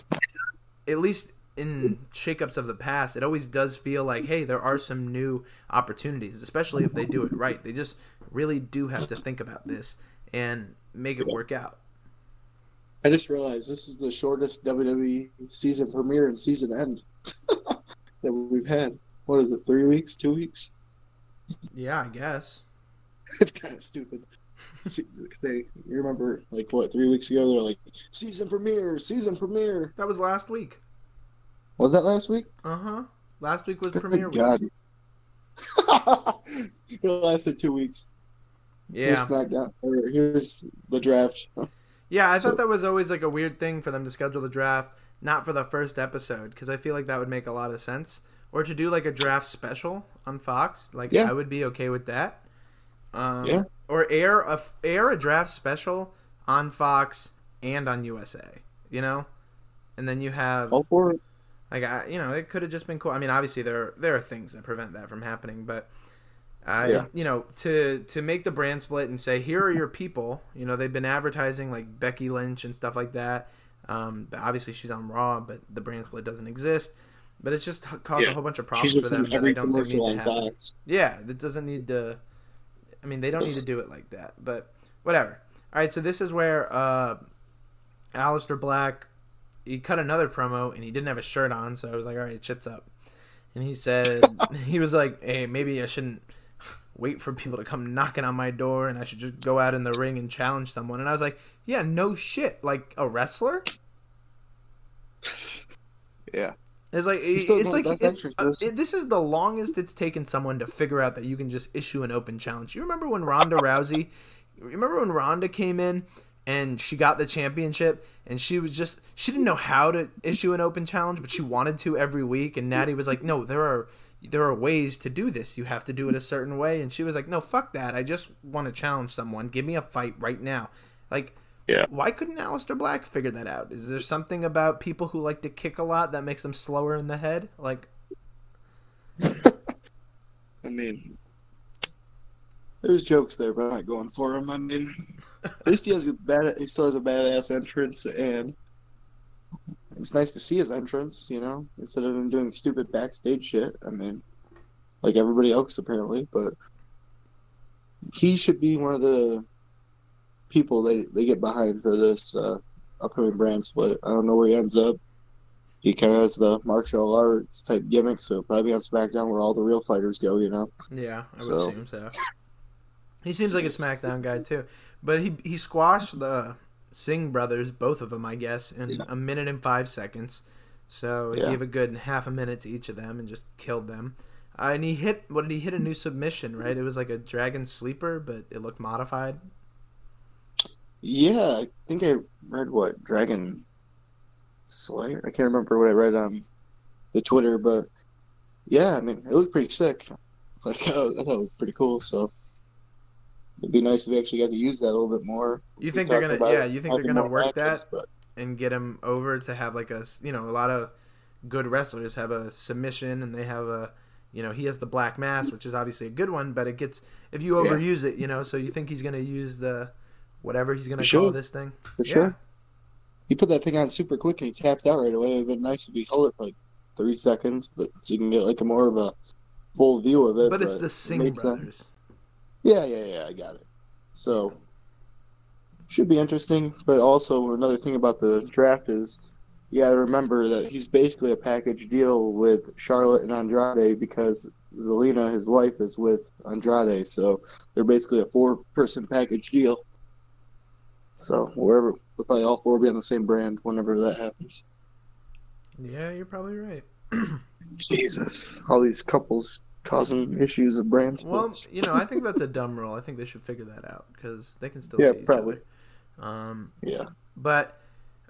at least in shakeups of the past, it always does feel like, hey, there are some new opportunities, especially if they do it right. They just really do have to think about this and make it work out. I just realized this is the shortest WWE season premiere and season end that we've had. What is it? Three weeks? Two weeks? Yeah, I guess. It's kind of stupid. Say, you remember, like what? Three weeks ago, they're like season premiere, season premiere. That was last week. Was that last week? Uh huh. Last week was Good premiere week. God. it lasted two weeks. Yeah. Here's SmackDown. Here's the draft. Yeah, I thought that was always like a weird thing for them to schedule the draft not for the first episode because I feel like that would make a lot of sense. Or to do like a draft special on Fox, like Yeah. I would be okay with that. Um, Yeah. Or air a air a draft special on Fox and on USA. You know, and then you have All for it. like I, you know, it could have just been cool. I mean, obviously there there are things that prevent that from happening, but uh, Yeah. you know, to to make the brand split and say here are your people. You know, they've been advertising like Becky Lynch and stuff like that. Um, but obviously she's on Raw, but the brand split doesn't exist. But it's just caused a whole bunch of problems for them that I don't think need to happen. Fox. Yeah, that doesn't need to. I mean, they don't need to do it like that, but whatever. All right, so this is where uh, Aleister Black he cut another promo and he didn't have a shirt on, so I was like, all right, shit's up. And he said he was like, hey, maybe I shouldn't wait for people to come knocking on my door, and I should just go out in the ring and challenge someone. And I was like, yeah, no shit, like a wrestler. Yeah. It's like still it's like of the best it- uh, it- this is the longest it's taken someone to figure out that you can just issue an open challenge. You remember when Ronda Rousey? Remember when Ronda came in and she got the championship and she was just she didn't know how to issue an open challenge but she wanted to every week and Natty was like no there are there are ways to do this you have to do it a certain way and she was like no fuck that I just want to challenge someone give me a fight right now like Yeah. why couldn't Aleister Black figure that out is there something about people who like to kick a lot that makes them slower in the head like I mean, there's jokes there, but I'm not going for him. I mean, at least he has a bad. He still has a badass entrance, and it's nice to see his entrance. You know, instead of him doing stupid backstage shit. I mean, like everybody else apparently, but he should be one of the people they they get behind for this uh, upcoming brand split. I don't know where he ends up. He kind of has the martial arts type gimmick, so probably on SmackDown where all the real fighters go. You know. Yeah, I would So- assume so. He seems like a SmackDown guy too, but he he squashed the Singh brothers, both of them, I guess, in Yeah. a minute and five seconds. So he Yeah. gave a good half a minute to each of them and just killed them. Uh, and he hit what did he hit a new submission? Right, it was like a dragon sleeper, but it looked modified. Yeah, I think I read what Dragon Slayer. I can't remember what I read on the Twitter, but yeah, I mean, it looked pretty sick. Like, I thought it was pretty cool. So it'd be nice if we actually got to use that a little bit more. You think they're gonna? Yeah, you think they're gonna work matches, that But and get him over to have like a you know a lot of good wrestlers have a submission and they have a you know he has the black mass which is obviously a good one but it gets if you Yeah. overuse it you know so you think he's gonna use the whatever he's gonna For call sure. this thing for sure, he put that thing on super quick and he tapped out right away. It'd been nice if he held it for like three seconds, but so you can get like a more of a full view of it. but it's the it Singh makes sense. Brothers Yeah, yeah, yeah, I got it. So should be interesting, but also another thing about the draft is you got to remember that he's basically a package deal with Charlotte and Andrade because Zelina, his wife, is with Andrade, so they're basically a four-person package deal. So wherever, they'll probably all four will be on the same brand whenever that happens. yeah you're probably right Jesus, all these couples causing issues of brand well you know I think that's a dumb rule I think they should figure that out because they can still Yeah, see each probably. um yeah. But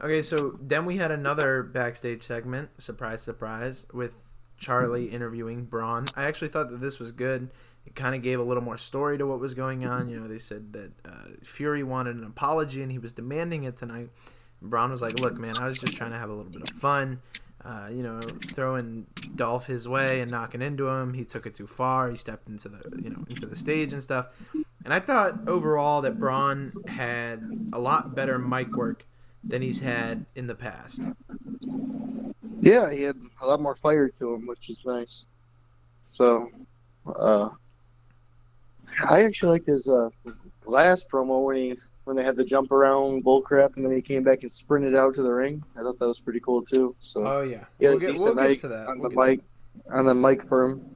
okay, so then we had another backstage segment, surprise, surprise, with Charly interviewing Braun. I actually thought that this was good. It kind of gave a little more story to what was going on. You know, they said that uh, Fury wanted an apology and he was demanding it tonight. And Braun was like, "Look, man, I was just trying to have a little bit of fun." Uh, you know, throwing Dolph his way and knocking into him. He took it too far. He stepped into the, you know, into the stage and stuff. And I thought overall that Braun had a lot better mic work than he's had in the past. Yeah, he had a lot more fire to him, which is nice. So, uh, I actually liked his uh, last promo when he when they had the jump around bullcrap, and then he came back and sprinted out to the ring. I thought that was pretty cool too. So Oh yeah, had we'll get, we'll get to that. on We'll the mic on the mic for him.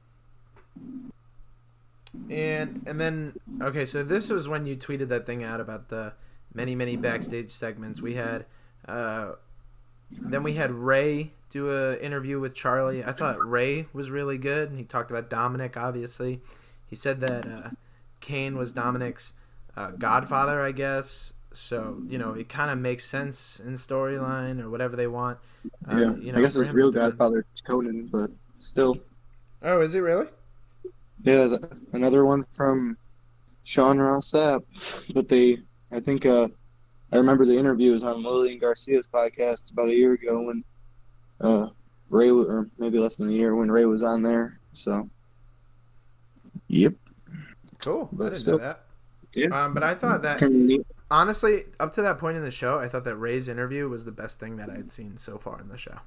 And and then okay, so this was when you tweeted that thing out about the many many backstage segments we had. Uh, then we had Rey do a interview with Charly. I thought Rey was really good, and he talked about Dominic. Obviously, he said that uh, Kane was Dominic's uh, godfather, I guess. So you know, it kind of makes sense in storyline or whatever they want. Uh, yeah, you know, I guess for his real godfather is Konnan, but still, Oh, is he really? yeah, th- another one from Sean Ross Sapp. But they, I think, uh, I remember the interview was on Lillian Garcia's podcast about a year ago when uh, Rey, or maybe less than a year when Rey was on there. So, yep, Cool. But I didn't still- know that. Yeah. Um, but I thought that kind of neat. honestly, up to that point in the show, I thought that Rey's interview was the best thing that I'd seen so far in the show.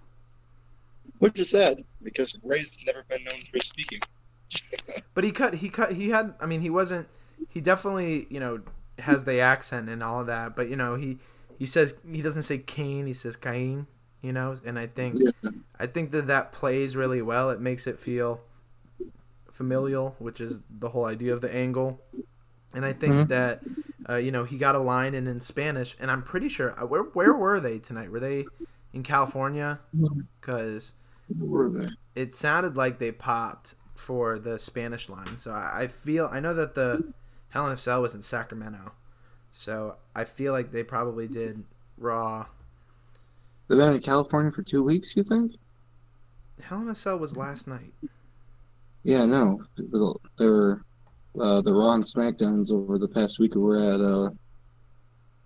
Which is sad because Rey's never been known for speaking. But he cut, he cut, he had. I mean, he wasn't. He definitely, you know, has the accent and all of that. But you know, he he says he doesn't say Kane, he says Cain. You know, and I think Yeah. I think that that plays really well. It makes it feel familial, which is the whole idea of the angle. And I think Mhm. that uh, you know he got a line in in Spanish, and I'm pretty sure uh, where where were they tonight? Were they in California? Because they? it sounded like they popped for the Spanish line. So I, I feel I know that the Hell in a Cell was in Sacramento, So I feel like they probably did Raw. They've been in California for two weeks. You think? Hell in a Cell was last night. Yeah, no. They were uh, the Raw and SmackDowns over the past week were at uh,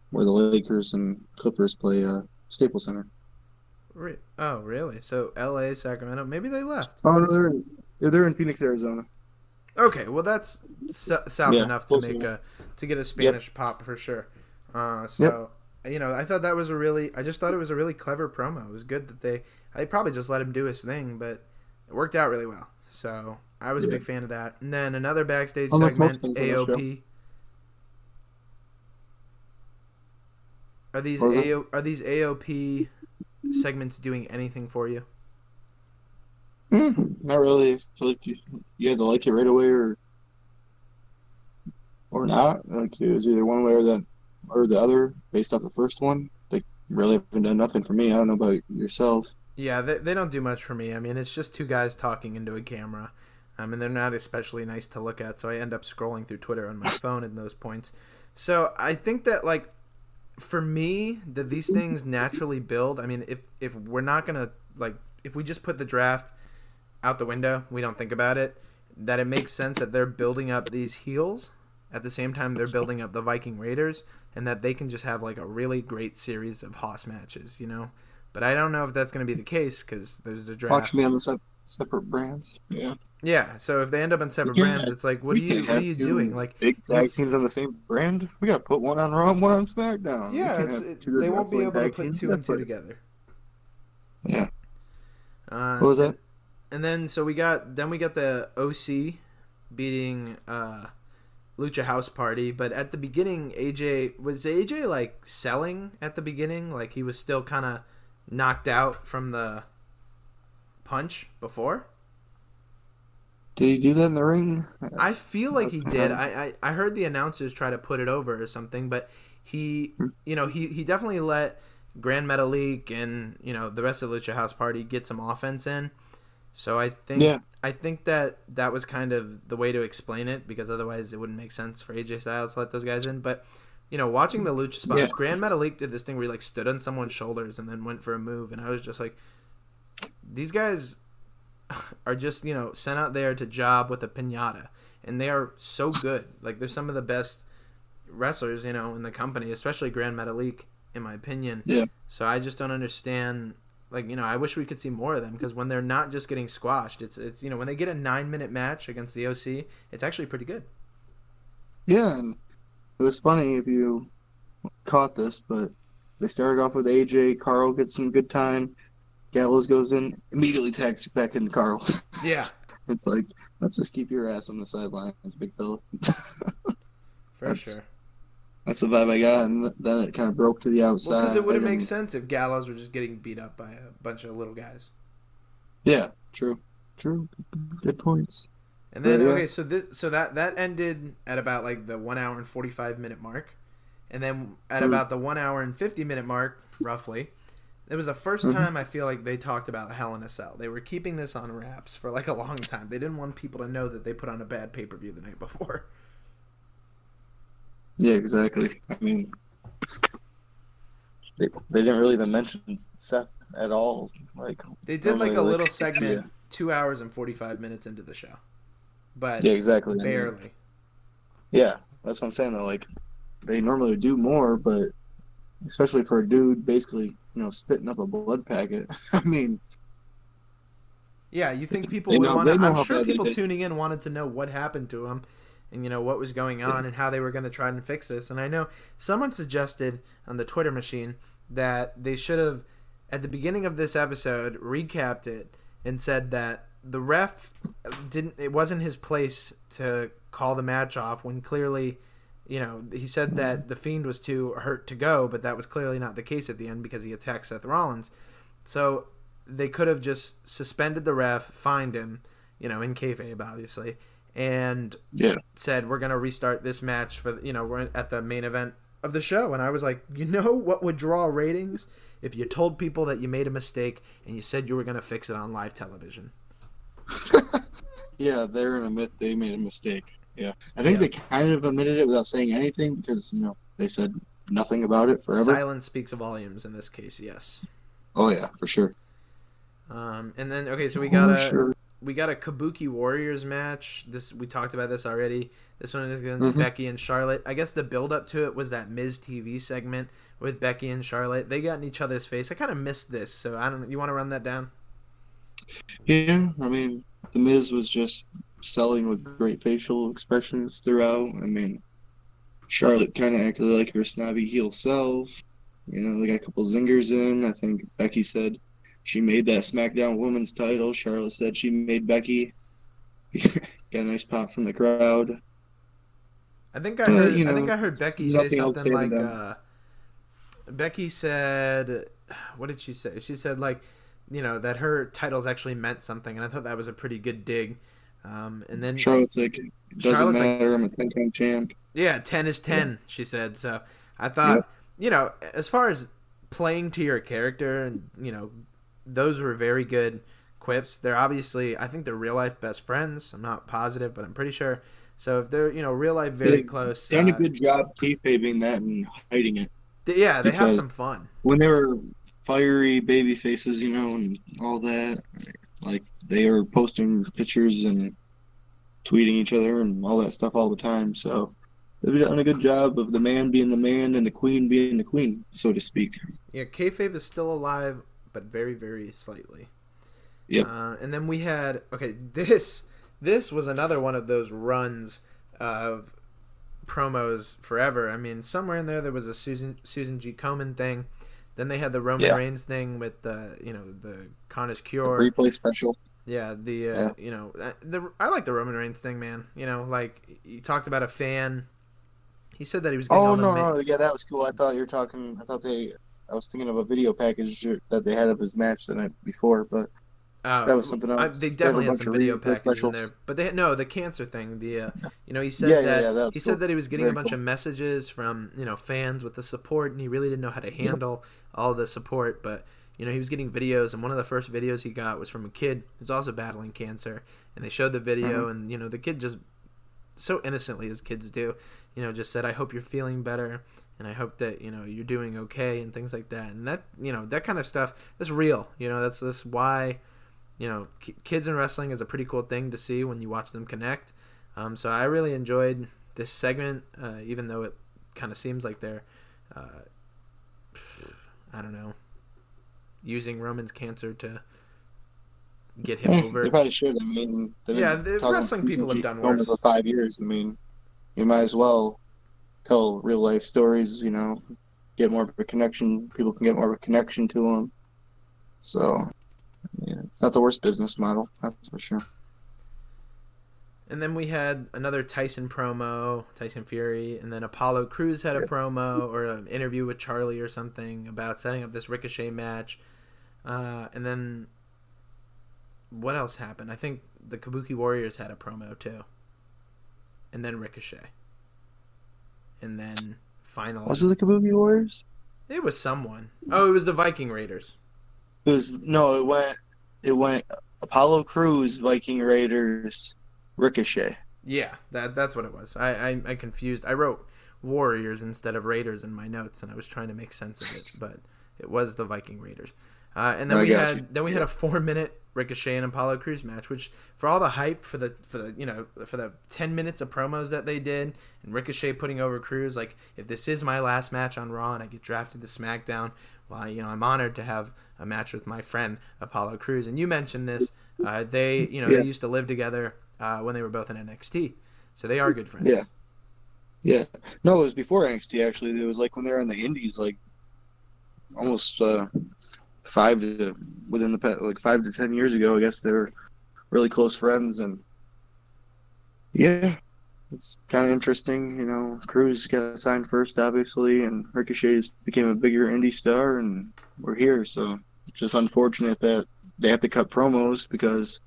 where the Lakers and Clippers play uh, Staples Center. Re- oh, really? So L.A., Sacramento, maybe they left. Oh no, they're in, they're in Phoenix, Arizona. Okay, well that's s- south Yeah, enough to make enough. a to get a Spanish pop for sure. Uh, so you know, I thought that was a really, I just thought it was a really clever promo. It was good that they, they probably just let him do his thing, but it worked out really well. So I was a big fan of that. And then another backstage Unlike segment, most things on the show. AOP. Are these? AO, are these AOP segments doing anything for you? Hmm, not really. I feel like you, you had to like it right away, or or not. Like it was either one way or the or the other, based off the first one. They really haven't done nothing for me. I don't know about yourself. Yeah, they, they don't do much for me. I mean, it's just two guys talking into a camera. Um, and they're not especially nice to look at, so I end up scrolling through Twitter on my phone in those points. So I think that, like, for me, that these things naturally build. I mean, if, if we're not going to, like, if we just put the draft out the window, we don't think about it, that it makes sense that they're building up these heels at the same time they're building up the Viking Raiders, and that they can just have, like, a really great series of Hoss matches, you know? But I don't know if that's going to be the case because there's the draft. Watch me on the sep- separate brands. Yeah. Yeah, so if they end up in separate Yeah. brands, it's like, what are you, what are you doing? Like, big tag teams on the same brand. We gotta put one on Raw, and one on SmackDown. We yeah, it's, it, they won't be able to tag put teams. two and two like- together. Yeah. Uh, What was that? And then so we got then we got the OC beating uh, Lucha House Party, but at the beginning, AJ was AJ like selling at the beginning, like he was still kind of knocked out from the punch before. Did he do that in the ring? I feel like he did. I, I I heard the announcers try to put it over or something, but he, Hmm. you know, he he definitely let Grand Metalik and you know the rest of the Lucha House Party get some offense in. So I think Yeah. I think that that was kind of the way to explain it because otherwise it wouldn't make sense for AJ Styles to let those guys in. But you know, watching the Lucha spots, Yeah. Grand Metalik did this thing where he like stood on someone's shoulders and then went for a move, and I was just like, these guys are just you know sent out there to job with a pinata, and they are so good. Like they're some of the best wrestlers you know in the company, especially Grand Metalik, in my opinion. Yeah. So I just don't understand. Like you know, I wish we could see more of them because when they're not just getting squashed, it's it's you know when they get a nine minute match against the OC, it's actually pretty good. Yeah, and it was funny if you caught this, but they started off with AJ. Carl gets some good time. Gallows goes in, immediately tags back into Carl. Yeah, it's like, let's just keep your ass on the sidelines, big fella. for That's- sure. That's the vibe I got, and then it kind of broke to the outside. Well, because it would have and- made sense if Gallows were just getting beat up by a bunch of little guys. Yeah, true, true. Good points. And then Yeah, okay, so this so that that ended at about like the one hour and forty five minute mark, and then at Hmm. about the one hour and fifty minute mark, roughly, it was the 1st Mhm. time I feel like they talked about Hell in a Cell. They were keeping this on wraps for like a long time. They didn't want people to know that they put on a bad pay per view the night before. Yeah, exactly. I mean, they, they didn't really even mention Seth at all. Like, They did like a like, little segment, yeah. two hours and forty five minutes into the show, but yeah, exactly. I mean, barely. Yeah, that's what I'm saying though. Like they normally do more, but especially for a dude basically, you know, spitting up a blood packet. I mean, Yeah, you think people would want to? I'm sure people tuning in wanted to know what happened to him, and you know what was going on and how they were going to try and fix this. And I know someone suggested on the Twitter machine that they should have, at the beginning of this episode, recapped it and said that the ref didn't. It wasn't his place to call the match off when clearly. You know, he said that the Fiend was too hurt to go, but that was clearly not the case at the end because he attacked Seth Rollins. So they could have just suspended the ref, fined him, you know, in kayfabe, obviously, and Yeah. said we're gonna restart this match for you know we're at the main event of the show. And I was like, you know what would draw ratings if you told people that you made a mistake and you said you were gonna fix it on live television. yeah, they're gonna admit they made a mistake. Yeah, I think Yeah. they kind of admitted it without saying anything because you know they said nothing about it forever. Silence speaks volumes in this case. Yes. Oh yeah, for sure. Um, and then okay, so we got For a sure. we got a Kabuki Warriors match. This we talked about this already. This one is going to Mhm. Becky and Charlotte. I guess the build up to it was that Miz TV segment with Becky and Charlotte. They got in each other's face. I kind of missed this, so I don't. You want to run that down? Yeah, I mean, The Miz was just selling with great facial expressions throughout. I mean, Charlotte kind of acted like her snobby heel self. You know, they got a couple zingers in. I think Becky said she made that SmackDown Women's title. Charlotte said she made Becky. got a nice pop from the crowd. I think I Uh, heard. you I think I heard Becky say something like. Uh, Becky said, "What did she say?" She said like, you know, that her titles actually meant something, and I thought that was a pretty good dig. Um, and then Charlotte's like, it doesn't Charlotte's like- matter. I'm a 10 time champ. Yeah, ten is ten. She said. So I thought, Yep. you know, as far as playing to your character, and you know, those were very good quips. They're obviously, I think they're real life best friends. I'm not positive, but I'm pretty sure. So if they're, you know, real life very They- close, Done a uh, good job kayfabing that and hiding it. th- yeah, they have some fun. when they were fiery baby faces, you know, and all that, like they are posting pictures and tweeting each other and all that stuff all the time. So they've done a good job of the man being the man and the queen being the queen, so to speak. Yeah, kayfabe is still alive, but very, very slightly. Yep. Uh, and then we had okay, this this was another one of those runs of promos forever. I mean, somewhere in there there was a Susan Susan G. Komen thing. Then they had the Roman Yeah. Reigns thing with the you know the Connor's Cure. Replay special. Yeah, the uh, Yeah. you know uh, the I like the Roman Reigns thing, man. You know, like he talked about a fan. He said that he was. Getting Oh all the no, ma- no, yeah, that was cool. I thought you were talking. I thought they. I was thinking of a video package that they had of his match the night before, but Uh, That was something I- else. they They definitely had some video packages in there, but they no the cancer thing. The uh, you know he said Yeah, yeah, that, yeah, that he cool. said that he was getting a bunch cool. of messages from you know fans with the support, and he really didn't know how to handle all the support. But you know he was getting videos, and one of the first videos he got was from a kid who's also battling cancer, and they showed the video, Mm-hmm. and you know the kid just so innocently as kids do, you know, just said, "I hope you're feeling better." And I hope that you know you're doing okay and things like that, and that you know that kind of stuff. That's real, you know. That's that's why you know, ki- kids in wrestling is a pretty cool thing to see when you watch them connect. Um, so I really enjoyed this segment, uh, even though it kind of seems like they're, uh, I don't know, using Roman's cancer to get him Eh, over. they probably should. I mean, they've Yeah, the wrestling people have done worse. for five years. I mean, you might as well tell real life stories. You know, get more of a connection. People can get more of a connection to them. So, yeah, it's not the worst business model. That's for sure. And then we had another Tyson promo, Tyson Fury, and then Apollo Crews had a promo or an interview with Charly or something about setting up this Ricochet match. Uh, and then what else happened? I think the Kabuki Warriors had a promo too. And then Ricochet. And then finally Was it the Kabuki Warriors? it was someone. Oh, it was the Viking Raiders. It was no. It went. It went. Apollo Crews, Viking Raiders, Ricochet. Yeah, that that's what it was. I, I I confused. I wrote Warriors instead of Raiders in my notes, and I was trying to make sense of it, but it was the Viking Raiders. Uh, and then I we had you. then we had a four minute Ricochet and Apollo Crews match, which for all the hype for the for the you know for the ten minutes of promos that they did, and Ricochet putting over Crews, like if this is my last match on Raw and I get drafted to SmackDown, well, you know I'm honored to have a match with my friend Apollo Crews, And you mentioned this, uh, they you know Yeah. they used to live together uh, when they were both in NXT, so they are good friends. Yeah. Yeah. No, it was before NXT actually. It was like when they were in the Indies, like almost uh, five to within the like five to ten years ago. I guess they were really close friends, and yeah, it's kind of interesting. You know, Crews got signed first, obviously, and Ricochet became a bigger indie star, and we're here. So it's just unfortunate that they have to cut promos because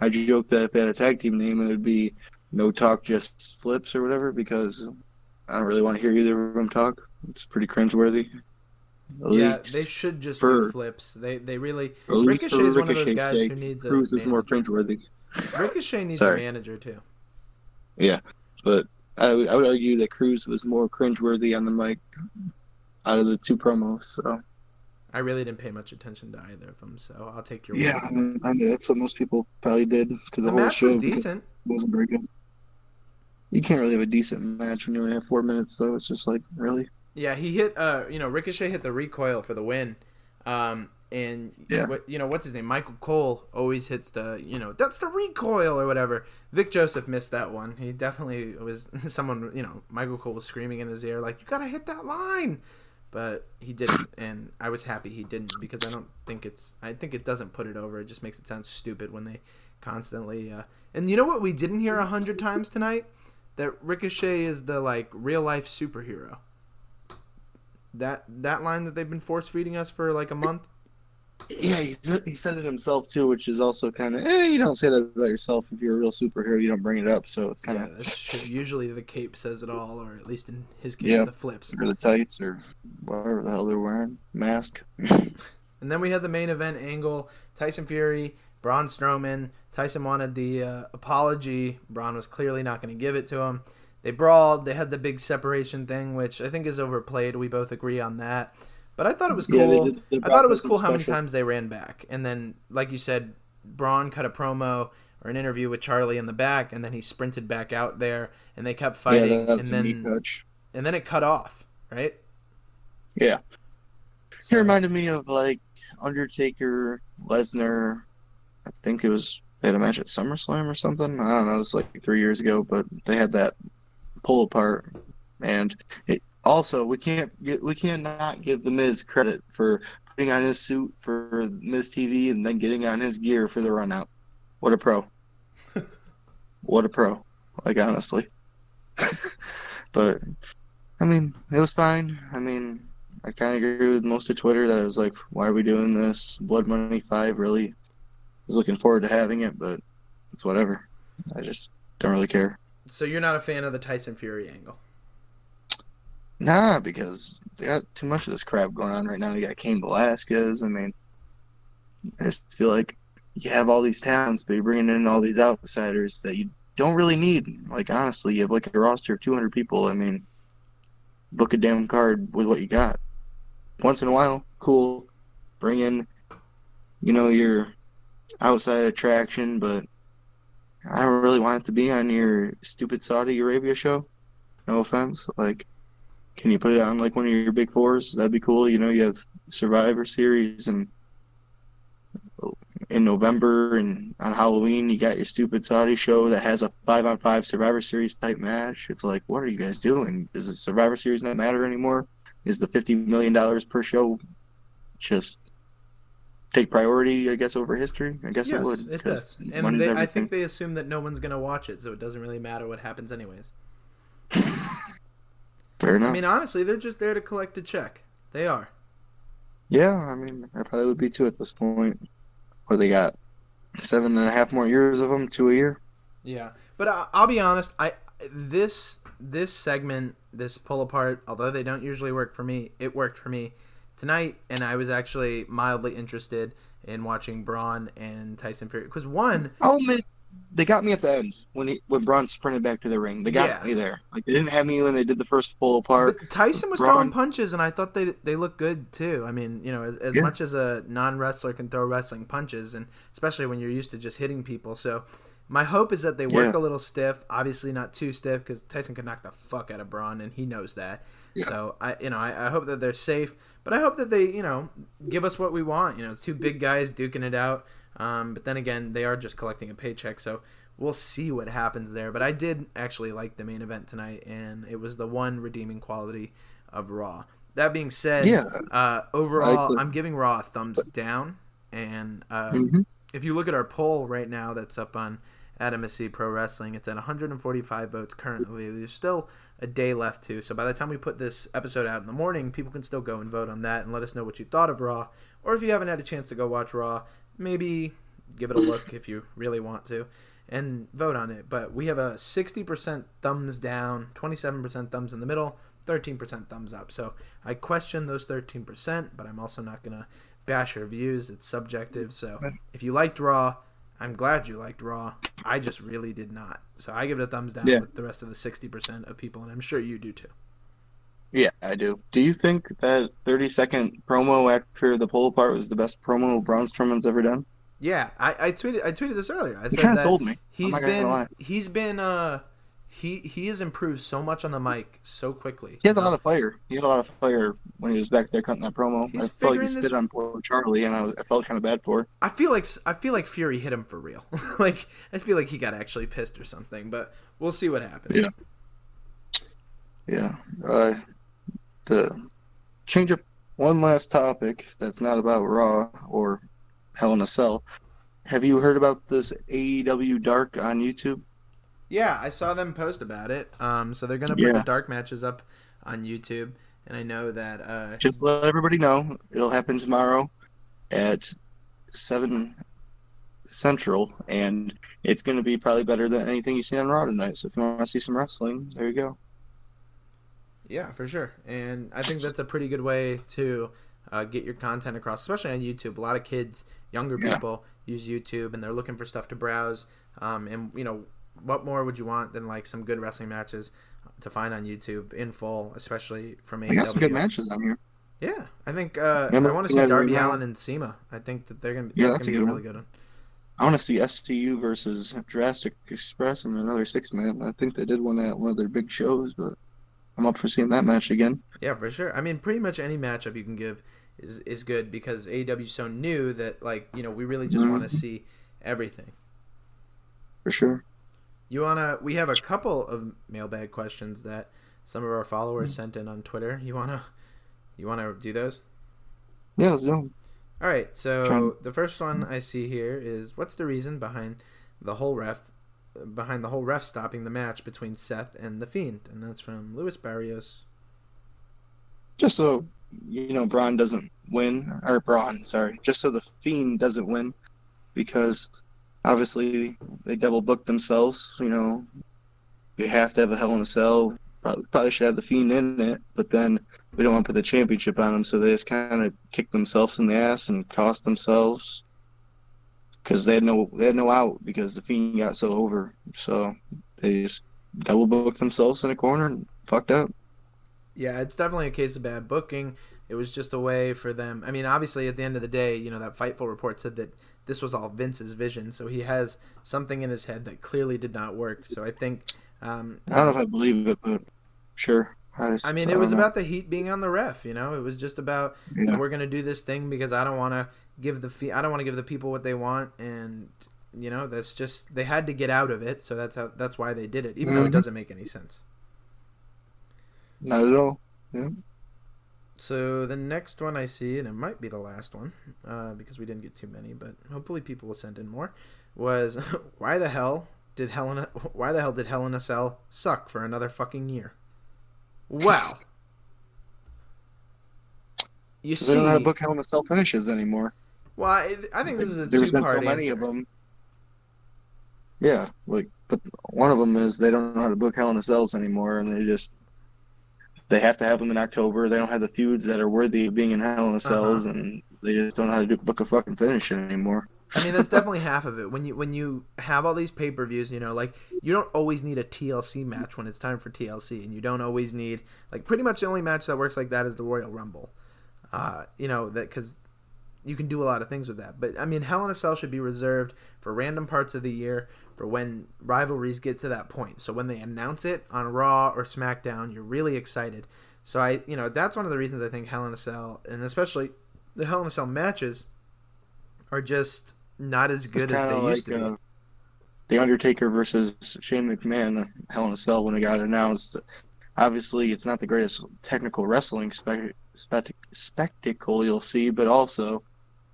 I joked that if they had a tag team name, it would be no talk, just flips or whatever. Because I don't really want to hear either of them talk. It's pretty cringeworthy. At yeah, they should just for- do flips. They they really Ricochet is one of those guys sake, who needs a Crews is more manager. cringeworthy. Ricochet needs Sorry. a manager too. Yeah, but I would, I would argue that Crews was more cringeworthy on the mic out of the two promos. So I really didn't pay much attention to either of them, so I'll take your yeah, word. I mean, I mean, that's what most people probably did because the, The whole match show was decent. wasn't very good. You can't really have a decent match when you only have four minutes, though. It's just like really. Yeah, he hit. Uh, you know, Ricochet hit the recoil for the win. Um, and Yeah. what you know, what's his name? Michael Cole always hits the. You know, that's the recoil or whatever. Vic Joseph missed that one. He definitely was someone. You know, Michael Cole was screaming in his ear like, "You gotta hit that line," but he didn't, and I was happy he didn't because I don't think it's. I think it doesn't put it over. It just makes it sound stupid when they constantly. Uh, and you know what we didn't hear a hundred times tonight? That Ricochet is the like real life superhero that that line that they've been force feeding us for like a month. Yeah, he, he said it himself too, which is also kind of. Eh, you don't say that about yourself if you're a real superhero. You don't bring it up, so it's kind of true. Usually the cape says it all, or at least in his case, Yeah. the flips. or the tights or whatever the hell they're wearing, mask. And then we had the main event angle: Tyson Fury, Braun Strowman. Tyson wanted the uh, apology. Braun was clearly not going to give it to him. They brawled. They had the big separation thing, which I think is overplayed. We both agree on that. But I thought it was cool. did the I thought it was cool Lesnar how many special. times they ran back. And then, like you said, Braun cut a promo or an interview with Charly in the back, and then he sprinted back out there, and they kept fighting, yeah, and then and then it cut off, right? Yeah, he So- reminded me of like Undertaker, Lesnar. I think it was they had a match at SummerSlam or something. I don't know. It was like three years ago, but they had that pull apart, and it also we can't get we cannot give the Miz credit for putting on his suit for Miz TV and then getting on his gear for the run out. What a pro! what a pro! Like honestly, but I mean it was fine. I mean I kind of agree with most of Twitter that it was like, why are we doing this? Blood Money Five really was looking forward to having it, but it's whatever. I just don't really care. So you're not a fan of the Tyson Fury angle? Nah, because they got too much of this crap going on right now. You got Cain Velasquez. I mean, I just feel like you have all these talents, but you're bringing in all these outsiders that you don't really need. Like honestly, you have like a roster of 200 people. I mean, book a damn card with what you got. Once in a while, cool. Bring in, you know, your outside attraction, but I don't really want it to be on your stupid Saudi Arabia show. No offense, like. Can you put it on like one of your big fours? That'd be cool. You know, you have Survivor Series and in November and on Halloween you got your stupid Saudi show that has a five on five Survivor Series type match. It's like, what are you guys doing? Does the Survivor Series not matter anymore? Is the fifty million dollars per show just take priority, I guess, over history? I guess yes, it would. it does. And they, I think they assume that no one's gonna watch it, so it doesn't really matter what happens anyways. Fair enough. I mean, honestly, they're just there to collect a check. They are. Yeah, I mean, I probably would be too at this point. Where they got seven and a half more years of them, two a year. Yeah, but I, I'll be honest. I this this segment, this pull apart, although they don't usually work for me, it worked for me tonight, and I was actually mildly interested in watching Braun and Tyson Fury because one, Oh man, they got me at the end when he when Braun sprinted back to the ring. They got Yeah. me there. Like they didn't have me when they did the first pull apart. but Tyson was Braun- throwing punches, and I thought they they looked good too. I mean, you know, as, as Yeah. much as a non wrestler can throw wrestling punches, and especially when you're used to just hitting people, so. My hope is that they work Yeah. a little stiff. Obviously, not too stiff because Tyson could knock the fuck out of Braun, and he knows that. So I, you know, I, I hope that they're safe, but I hope that they, you know, give us what we want. You know, two big guys duking it out. Um, but then again, they are just collecting a paycheck, so we'll see what happens there. But I did actually like the main event tonight, and it was the one redeeming quality of Raw. That being said, Yeah. uh, overall. I'm giving Raw a thumbs down. And uh, Mhm. if you look at our poll right now, that's up on at MSE Pro Wrestling. It's at 145 votes currently. There's still a day left too. So by the time we put this episode out in the morning, people can still go and vote on that and let us know what you thought of Raw. Or if you haven't had a chance to go watch Raw, maybe give it a look if you really want to and vote on it. But we have a 60% thumbs down, 27% thumbs in the middle, 13% thumbs up. So I question those 13%, but I'm also not going to bash your views. It's subjective. So if you liked Raw, I'm glad you liked Raw. I just really did not. So I give it a thumbs down Yeah. with the rest of the sixty percent of people, and I'm sure you do too. Yeah, I do. Do you think that 30 second promo after the pull apart was the best promo Braun Strowman's ever done? Yeah, I, I tweeted I tweeted this earlier. I kind of sold me. He's been he's been uh he he has improved so much on the mic so quickly. He has a lot of fire. He had a lot of fire when he was back there cutting that promo. I felt like he this- spit on poor Charly, and I, was, I felt kind of bad for. I feel like I feel like Fury hit him for real. like I feel like he got actually pissed or something, but we'll see what happens. Yeah. Yeah. Uh, to change up one last topic that's not about Raw or Hell in a Cell. Have you heard about this AEW Dark on YouTube? Yeah, I saw them post about it. Um, so they're gonna put the dark matches up on YouTube, and I know that uh, Just let everybody know it'll happen tomorrow at seven central, and it's going to be probably better than anything you've seen on Raw tonight. So if you want to see some wrestling, there you go. Yeah, for sure. And I think that's a pretty good way to uh, get your content across, especially on YouTube. A lot of kids, younger Yeah. people, use YouTube and they're looking for stuff to browse. Um, and, you know, what more would you want than like some good wrestling matches to find on YouTube in full, especially from I got some good matches on here. Yeah, I think uh, I want to see Darby Allin and SEMA. I think that they're gonna. Yeah, that's, that's a gonna be a good really good one. I want to see SCU versus Jurassic Express in another six man. I think they did one at one of their big shows, but I'm up for seeing that match again. Yeah, for sure. I mean, pretty much any matchup you can give is is good because AEW so new that like you know we really just want to see everything. For sure. You wanna? We have a couple of mailbag questions that some of our followers Mm-hmm. sent in on Twitter. You wanna? You wanna do those? Yeah, let's go. All right. So Try- the first one I see here is what's the reason behind the whole ref behind the whole ref stopping the match between Seth and the Fiend, and that's from Luis Barrios. Just so you know, Braun doesn't win, or Braun, sorry, just so the Fiend doesn't win, because obviously they double booked themselves. You know, they have to have a Hell in a Cell. Probably, probably should have the Fiend in it, but then we don't want to put the championship on them, so they just kind of kick themselves in the ass and cost themselves because they had no they had no out because the Fiend got so over. So they just double booked themselves in a corner and fucked up. Yeah, it's definitely a case of bad booking. It was just a way for them. I mean, obviously, at the end of the day, you know, that Fightful report said that this was all Vince's vision. So he has something in his head that clearly did not work. So I think, um, I don't know if I believe it, but sure. I, just, I mean, I it was know. about the heat being on the ref. You know, it was just about Yeah. we're gonna do this thing because I don't want to give the fee- I don't want to give the people what they want, and you know, that's just they had to get out of it. So that's how that's why they did it, even though it Mhm. doesn't make any sense. not at all. Yeah. So the next one I see, and it might be the last one, uh, because we didn't get too many, but hopefully people will send in more. Was why the hell did Hell in a? Why the hell did Hell in a Cell suck for another fucking year? Wow. You They see, don't know how to book Hell in a Cell finishes anymore. Well, I, I think this is a There's been so many answer. of them. Yeah, like, but one of them is they don't know how to book Hell in a Cells anymore, and they just they have to have them in October. They don't have the feuds that are worthy of being in Hell in a Cells, Uh-huh. and they just don't know how to do, book a fucking finish anymore. I mean, that's definitely half of it. When you when you have all these pay per views, you know, like you don't always need a TLC match when it's time for TLC, and you don't always need like pretty much the only match that works like that is the Royal Rumble. Uh, you know that because you can do a lot of things with that. But I mean, Hell in a Cell should be reserved for random parts of the year for when rivalries get to that point. So when they announce it on Raw or SmackDown, you're really excited. So I, you know, that's one of the reasons I think Hell in a Cell, and especially the Hell in a Cell matches, are just not as good as they used to be. uh, The Undertaker versus Shane McMahon, Hell in a Cell, when it got announced. Obviously, it's not the greatest technical wrestling spec- spec- spectacle you'll see, but also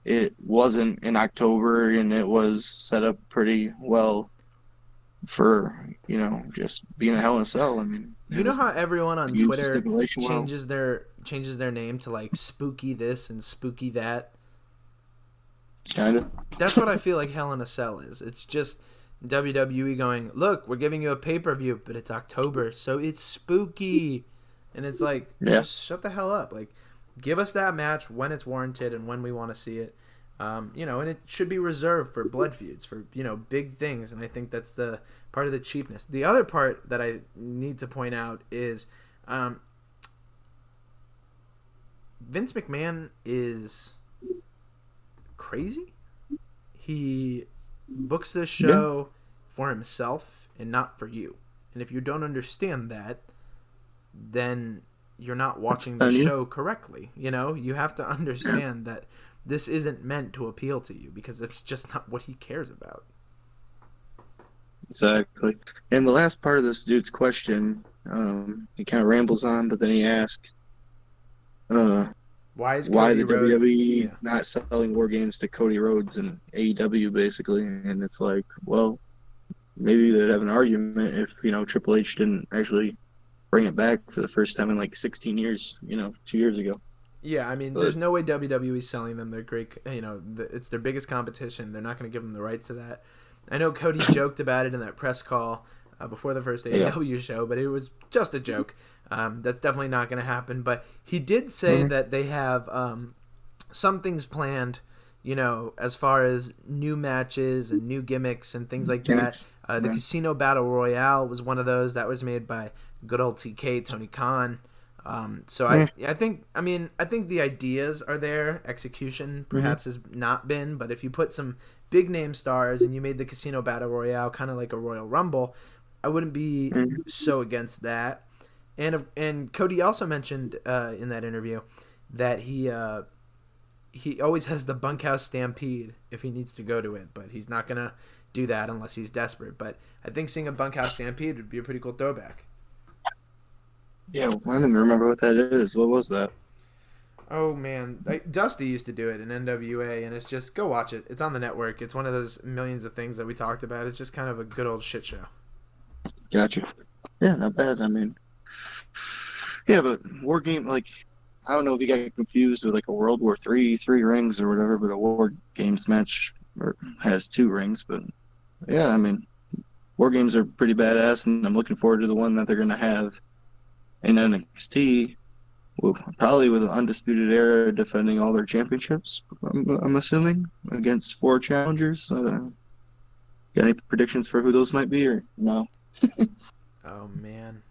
it wasn't in October and it was set up pretty well for, you know, just being a Hell in a Cell. I mean, You know how everyone on Twitter stipulation well. changes their changes their name to like spooky this and spooky that. kind of. That's what I feel like Hell in a Cell is. It's just WWE going, look, we're giving you a pay per view, but it's October, so it's spooky, and it's like, Yeah. just shut the hell up. Like, give us that match when it's warranted and when we want to see it. Um, you know, and it should be reserved for blood feuds, for you know, big things, and I think that's the part of the cheapness. The other part that I need to point out is um, Vince McMahon is crazy. He books this show for himself and not for you. And if you don't understand that, then you're not watching the show correctly. You know, you have to understand that this isn't meant to appeal to you because that's just not what he cares about. Exactly. And the last part of this dude's question, um, he kind of rambles on, but then he asks, uh, Why is why the Rhodes- WWE Yeah. not selling war games to Cody Rhodes and AEW basically? And it's like, well, maybe they'd have an argument if you know Triple H didn't actually bring it back for the first time in like 16 years, you know, two years ago. Yeah, I mean, But- there's no way WWE's selling them. They're great. You know, the, it's their biggest competition. They're not going to give them the rights to that. I know Cody joked about it in that press call uh, before the first Yeah. AEW show, but it was just a joke. Um, that's definitely not going to happen. But he did say Mhm. that they have um, some things planned. You know, as far as new matches and new gimmicks and things like that. Uh, the yeah. Casino Battle Royale was one of those that was made by good old TK Tony Khan. Um, so I, I think, I mean, I think the ideas are there. Execution perhaps has not been, but if you put some big name stars and you made the Casino Battle Royale kind of like a Royal Rumble, I wouldn't be Mhm. so against that. And and Cody also mentioned uh, in that interview that he uh, he always has the bunkhouse stampede if he needs to go to it, but he's not gonna do that unless he's desperate. But I think seeing a bunkhouse stampede would be a pretty cool throwback. Yeah, I don't even remember what that is. What was that? Oh man, like, Dusty used to do it in NWA, and it's just go watch it. It's on the network. It's one of those millions of things that we talked about. It's just kind of a good old shit show. Gotcha. Yeah, not bad. I mean, yeah, but war game like I don't know if you got confused with like a World War Three, three rings or whatever, but a war games match or has two rings. But yeah, I mean, war games are pretty badass, and I'm looking forward to the one that they're gonna have in NXT. Probably with an undisputed era defending all their championships. I'm, I'm assuming against four challengers. Uh, got any predictions for who those might be, or no? Oh man,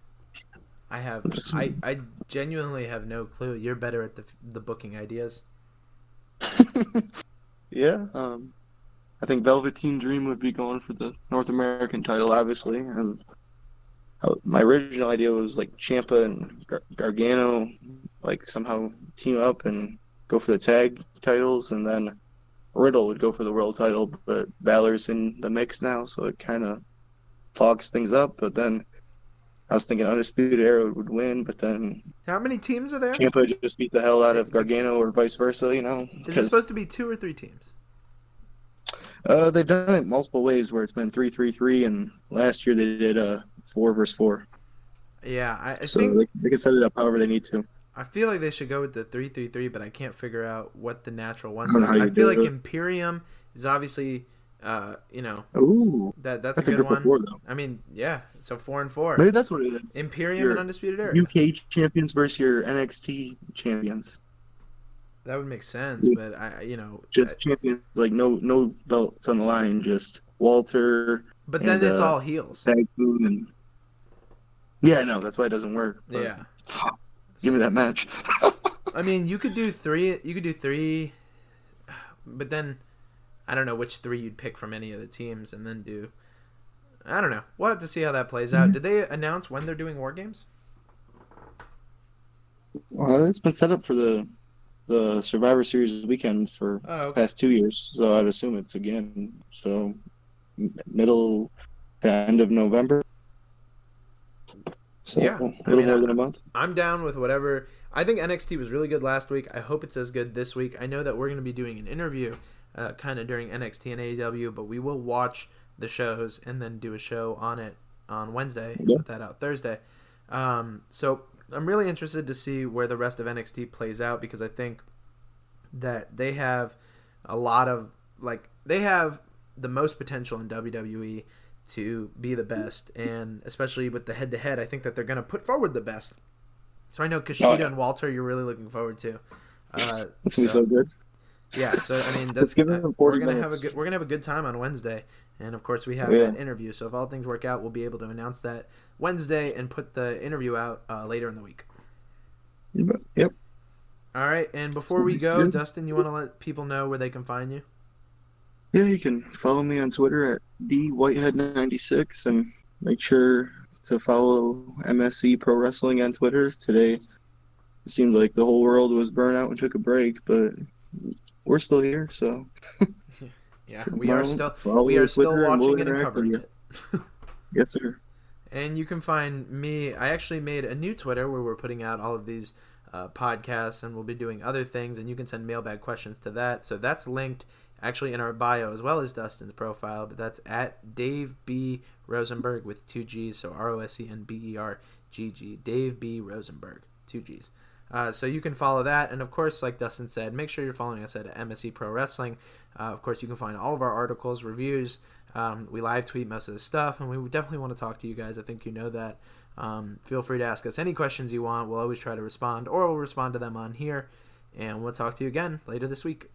I have I I genuinely have no clue. You're better at the the booking ideas. yeah, um, I think Velveteen Dream would be going for the North American title, obviously. And my original idea was like Ciampa and Gar- Gargano, like somehow team up and go for the tag titles, and then Riddle would go for the world title. But Balor's in the mix now, so it kind of fogs things up. But then I was thinking Undisputed Era would win, but then How many teams are there? Ciampa just beat the hell out of Gargano or vice versa, you know? is it supposed to be two or three teams? Uh, they've done it multiple ways where it's been three, three, three, and last year they did uh four versus four. Yeah, I, I So think they, they can set it up however they need to. I feel like they should go with the three three three, but I can't figure out what the natural ones I are. I feel like it. Imperium is obviously, uh, you know, Ooh, that that's, that's a a good group one. four. I mean, yeah, so four and four. Maybe that's what it is. Imperium Your and Undisputed Era. UK champions versus your NXT champions. That would make sense, but I, you know, Just champions, like no no belts on the line. Just Walter, but then and, it's uh, all heels. And yeah, I know. that's why it doesn't work. Yeah, give me that match. I mean, you could do three. You could do three, but then I don't know which three you'd pick from any of the teams, and then do. I don't know. We'll have to see how that plays Mm-hmm. out. Did they announce when they're doing war games? well, it's been set up for the the Survivor Series weekend for Oh, okay. past two years, so I'd assume it's again. So middle to end of November. So Yeah, a I little mean, more I- than a month. I'm down with whatever. I think NXT was really good last week. I hope it's as good this week. I know that we're going to be doing an interview uh, kind of during NXT and AEW, but we will watch the shows and then do a show on it on Wednesday Yeah. put that out Thursday. Um, so I'm really interested to see where the rest of NXT plays out because I think that they have a lot of like they have the most potential in WWE to be the best, and especially with the head to head, I think that they're going to put forward the best. So I know Kushida Oh, yeah. and Walter, you're really looking forward to. Uh, It's gonna be so- so good. Yeah, so I mean, that's give uh, we're gonna have a good we're gonna have a good time on Wednesday, and of course we have Yeah. that interview. So if all things work out, we'll be able to announce that Wednesday and put the interview out uh, later in the week. Yep. All right, and before we go. Dustin, you want to let people know where they can find you? Yeah, you can follow me on Twitter at dwhitehead96 and make sure to follow MSE Pro Wrestling on Twitter. Today, it seemed like the whole world was burnt out and took a break, but we're still here, so Yeah, we are still we are still Twitter and we'll watching it and covering it. yes, sir. And you can find me. I actually made a new Twitter where we're putting out all of these uh, podcasts, and we'll be doing other things. And you can send mailbag questions to that. So that's linked actually in our bio as well as Dustin's profile. But that's at Dave B Rosenberg with two G's. So R O S E N B E R G G. Dave B Rosenberg, two G's. Uh, so you can follow that, and of course, like Dustin said, make sure you're following us at MSE Pro Wrestling. Uh, of course, you can find all of our articles, reviews. Um, we live tweet most of the stuff, and we definitely want to talk to you guys. I think you know that. Um, feel free to ask us any questions you want. We'll always try to respond, or we'll respond to them on here. And we'll talk to you again later this week.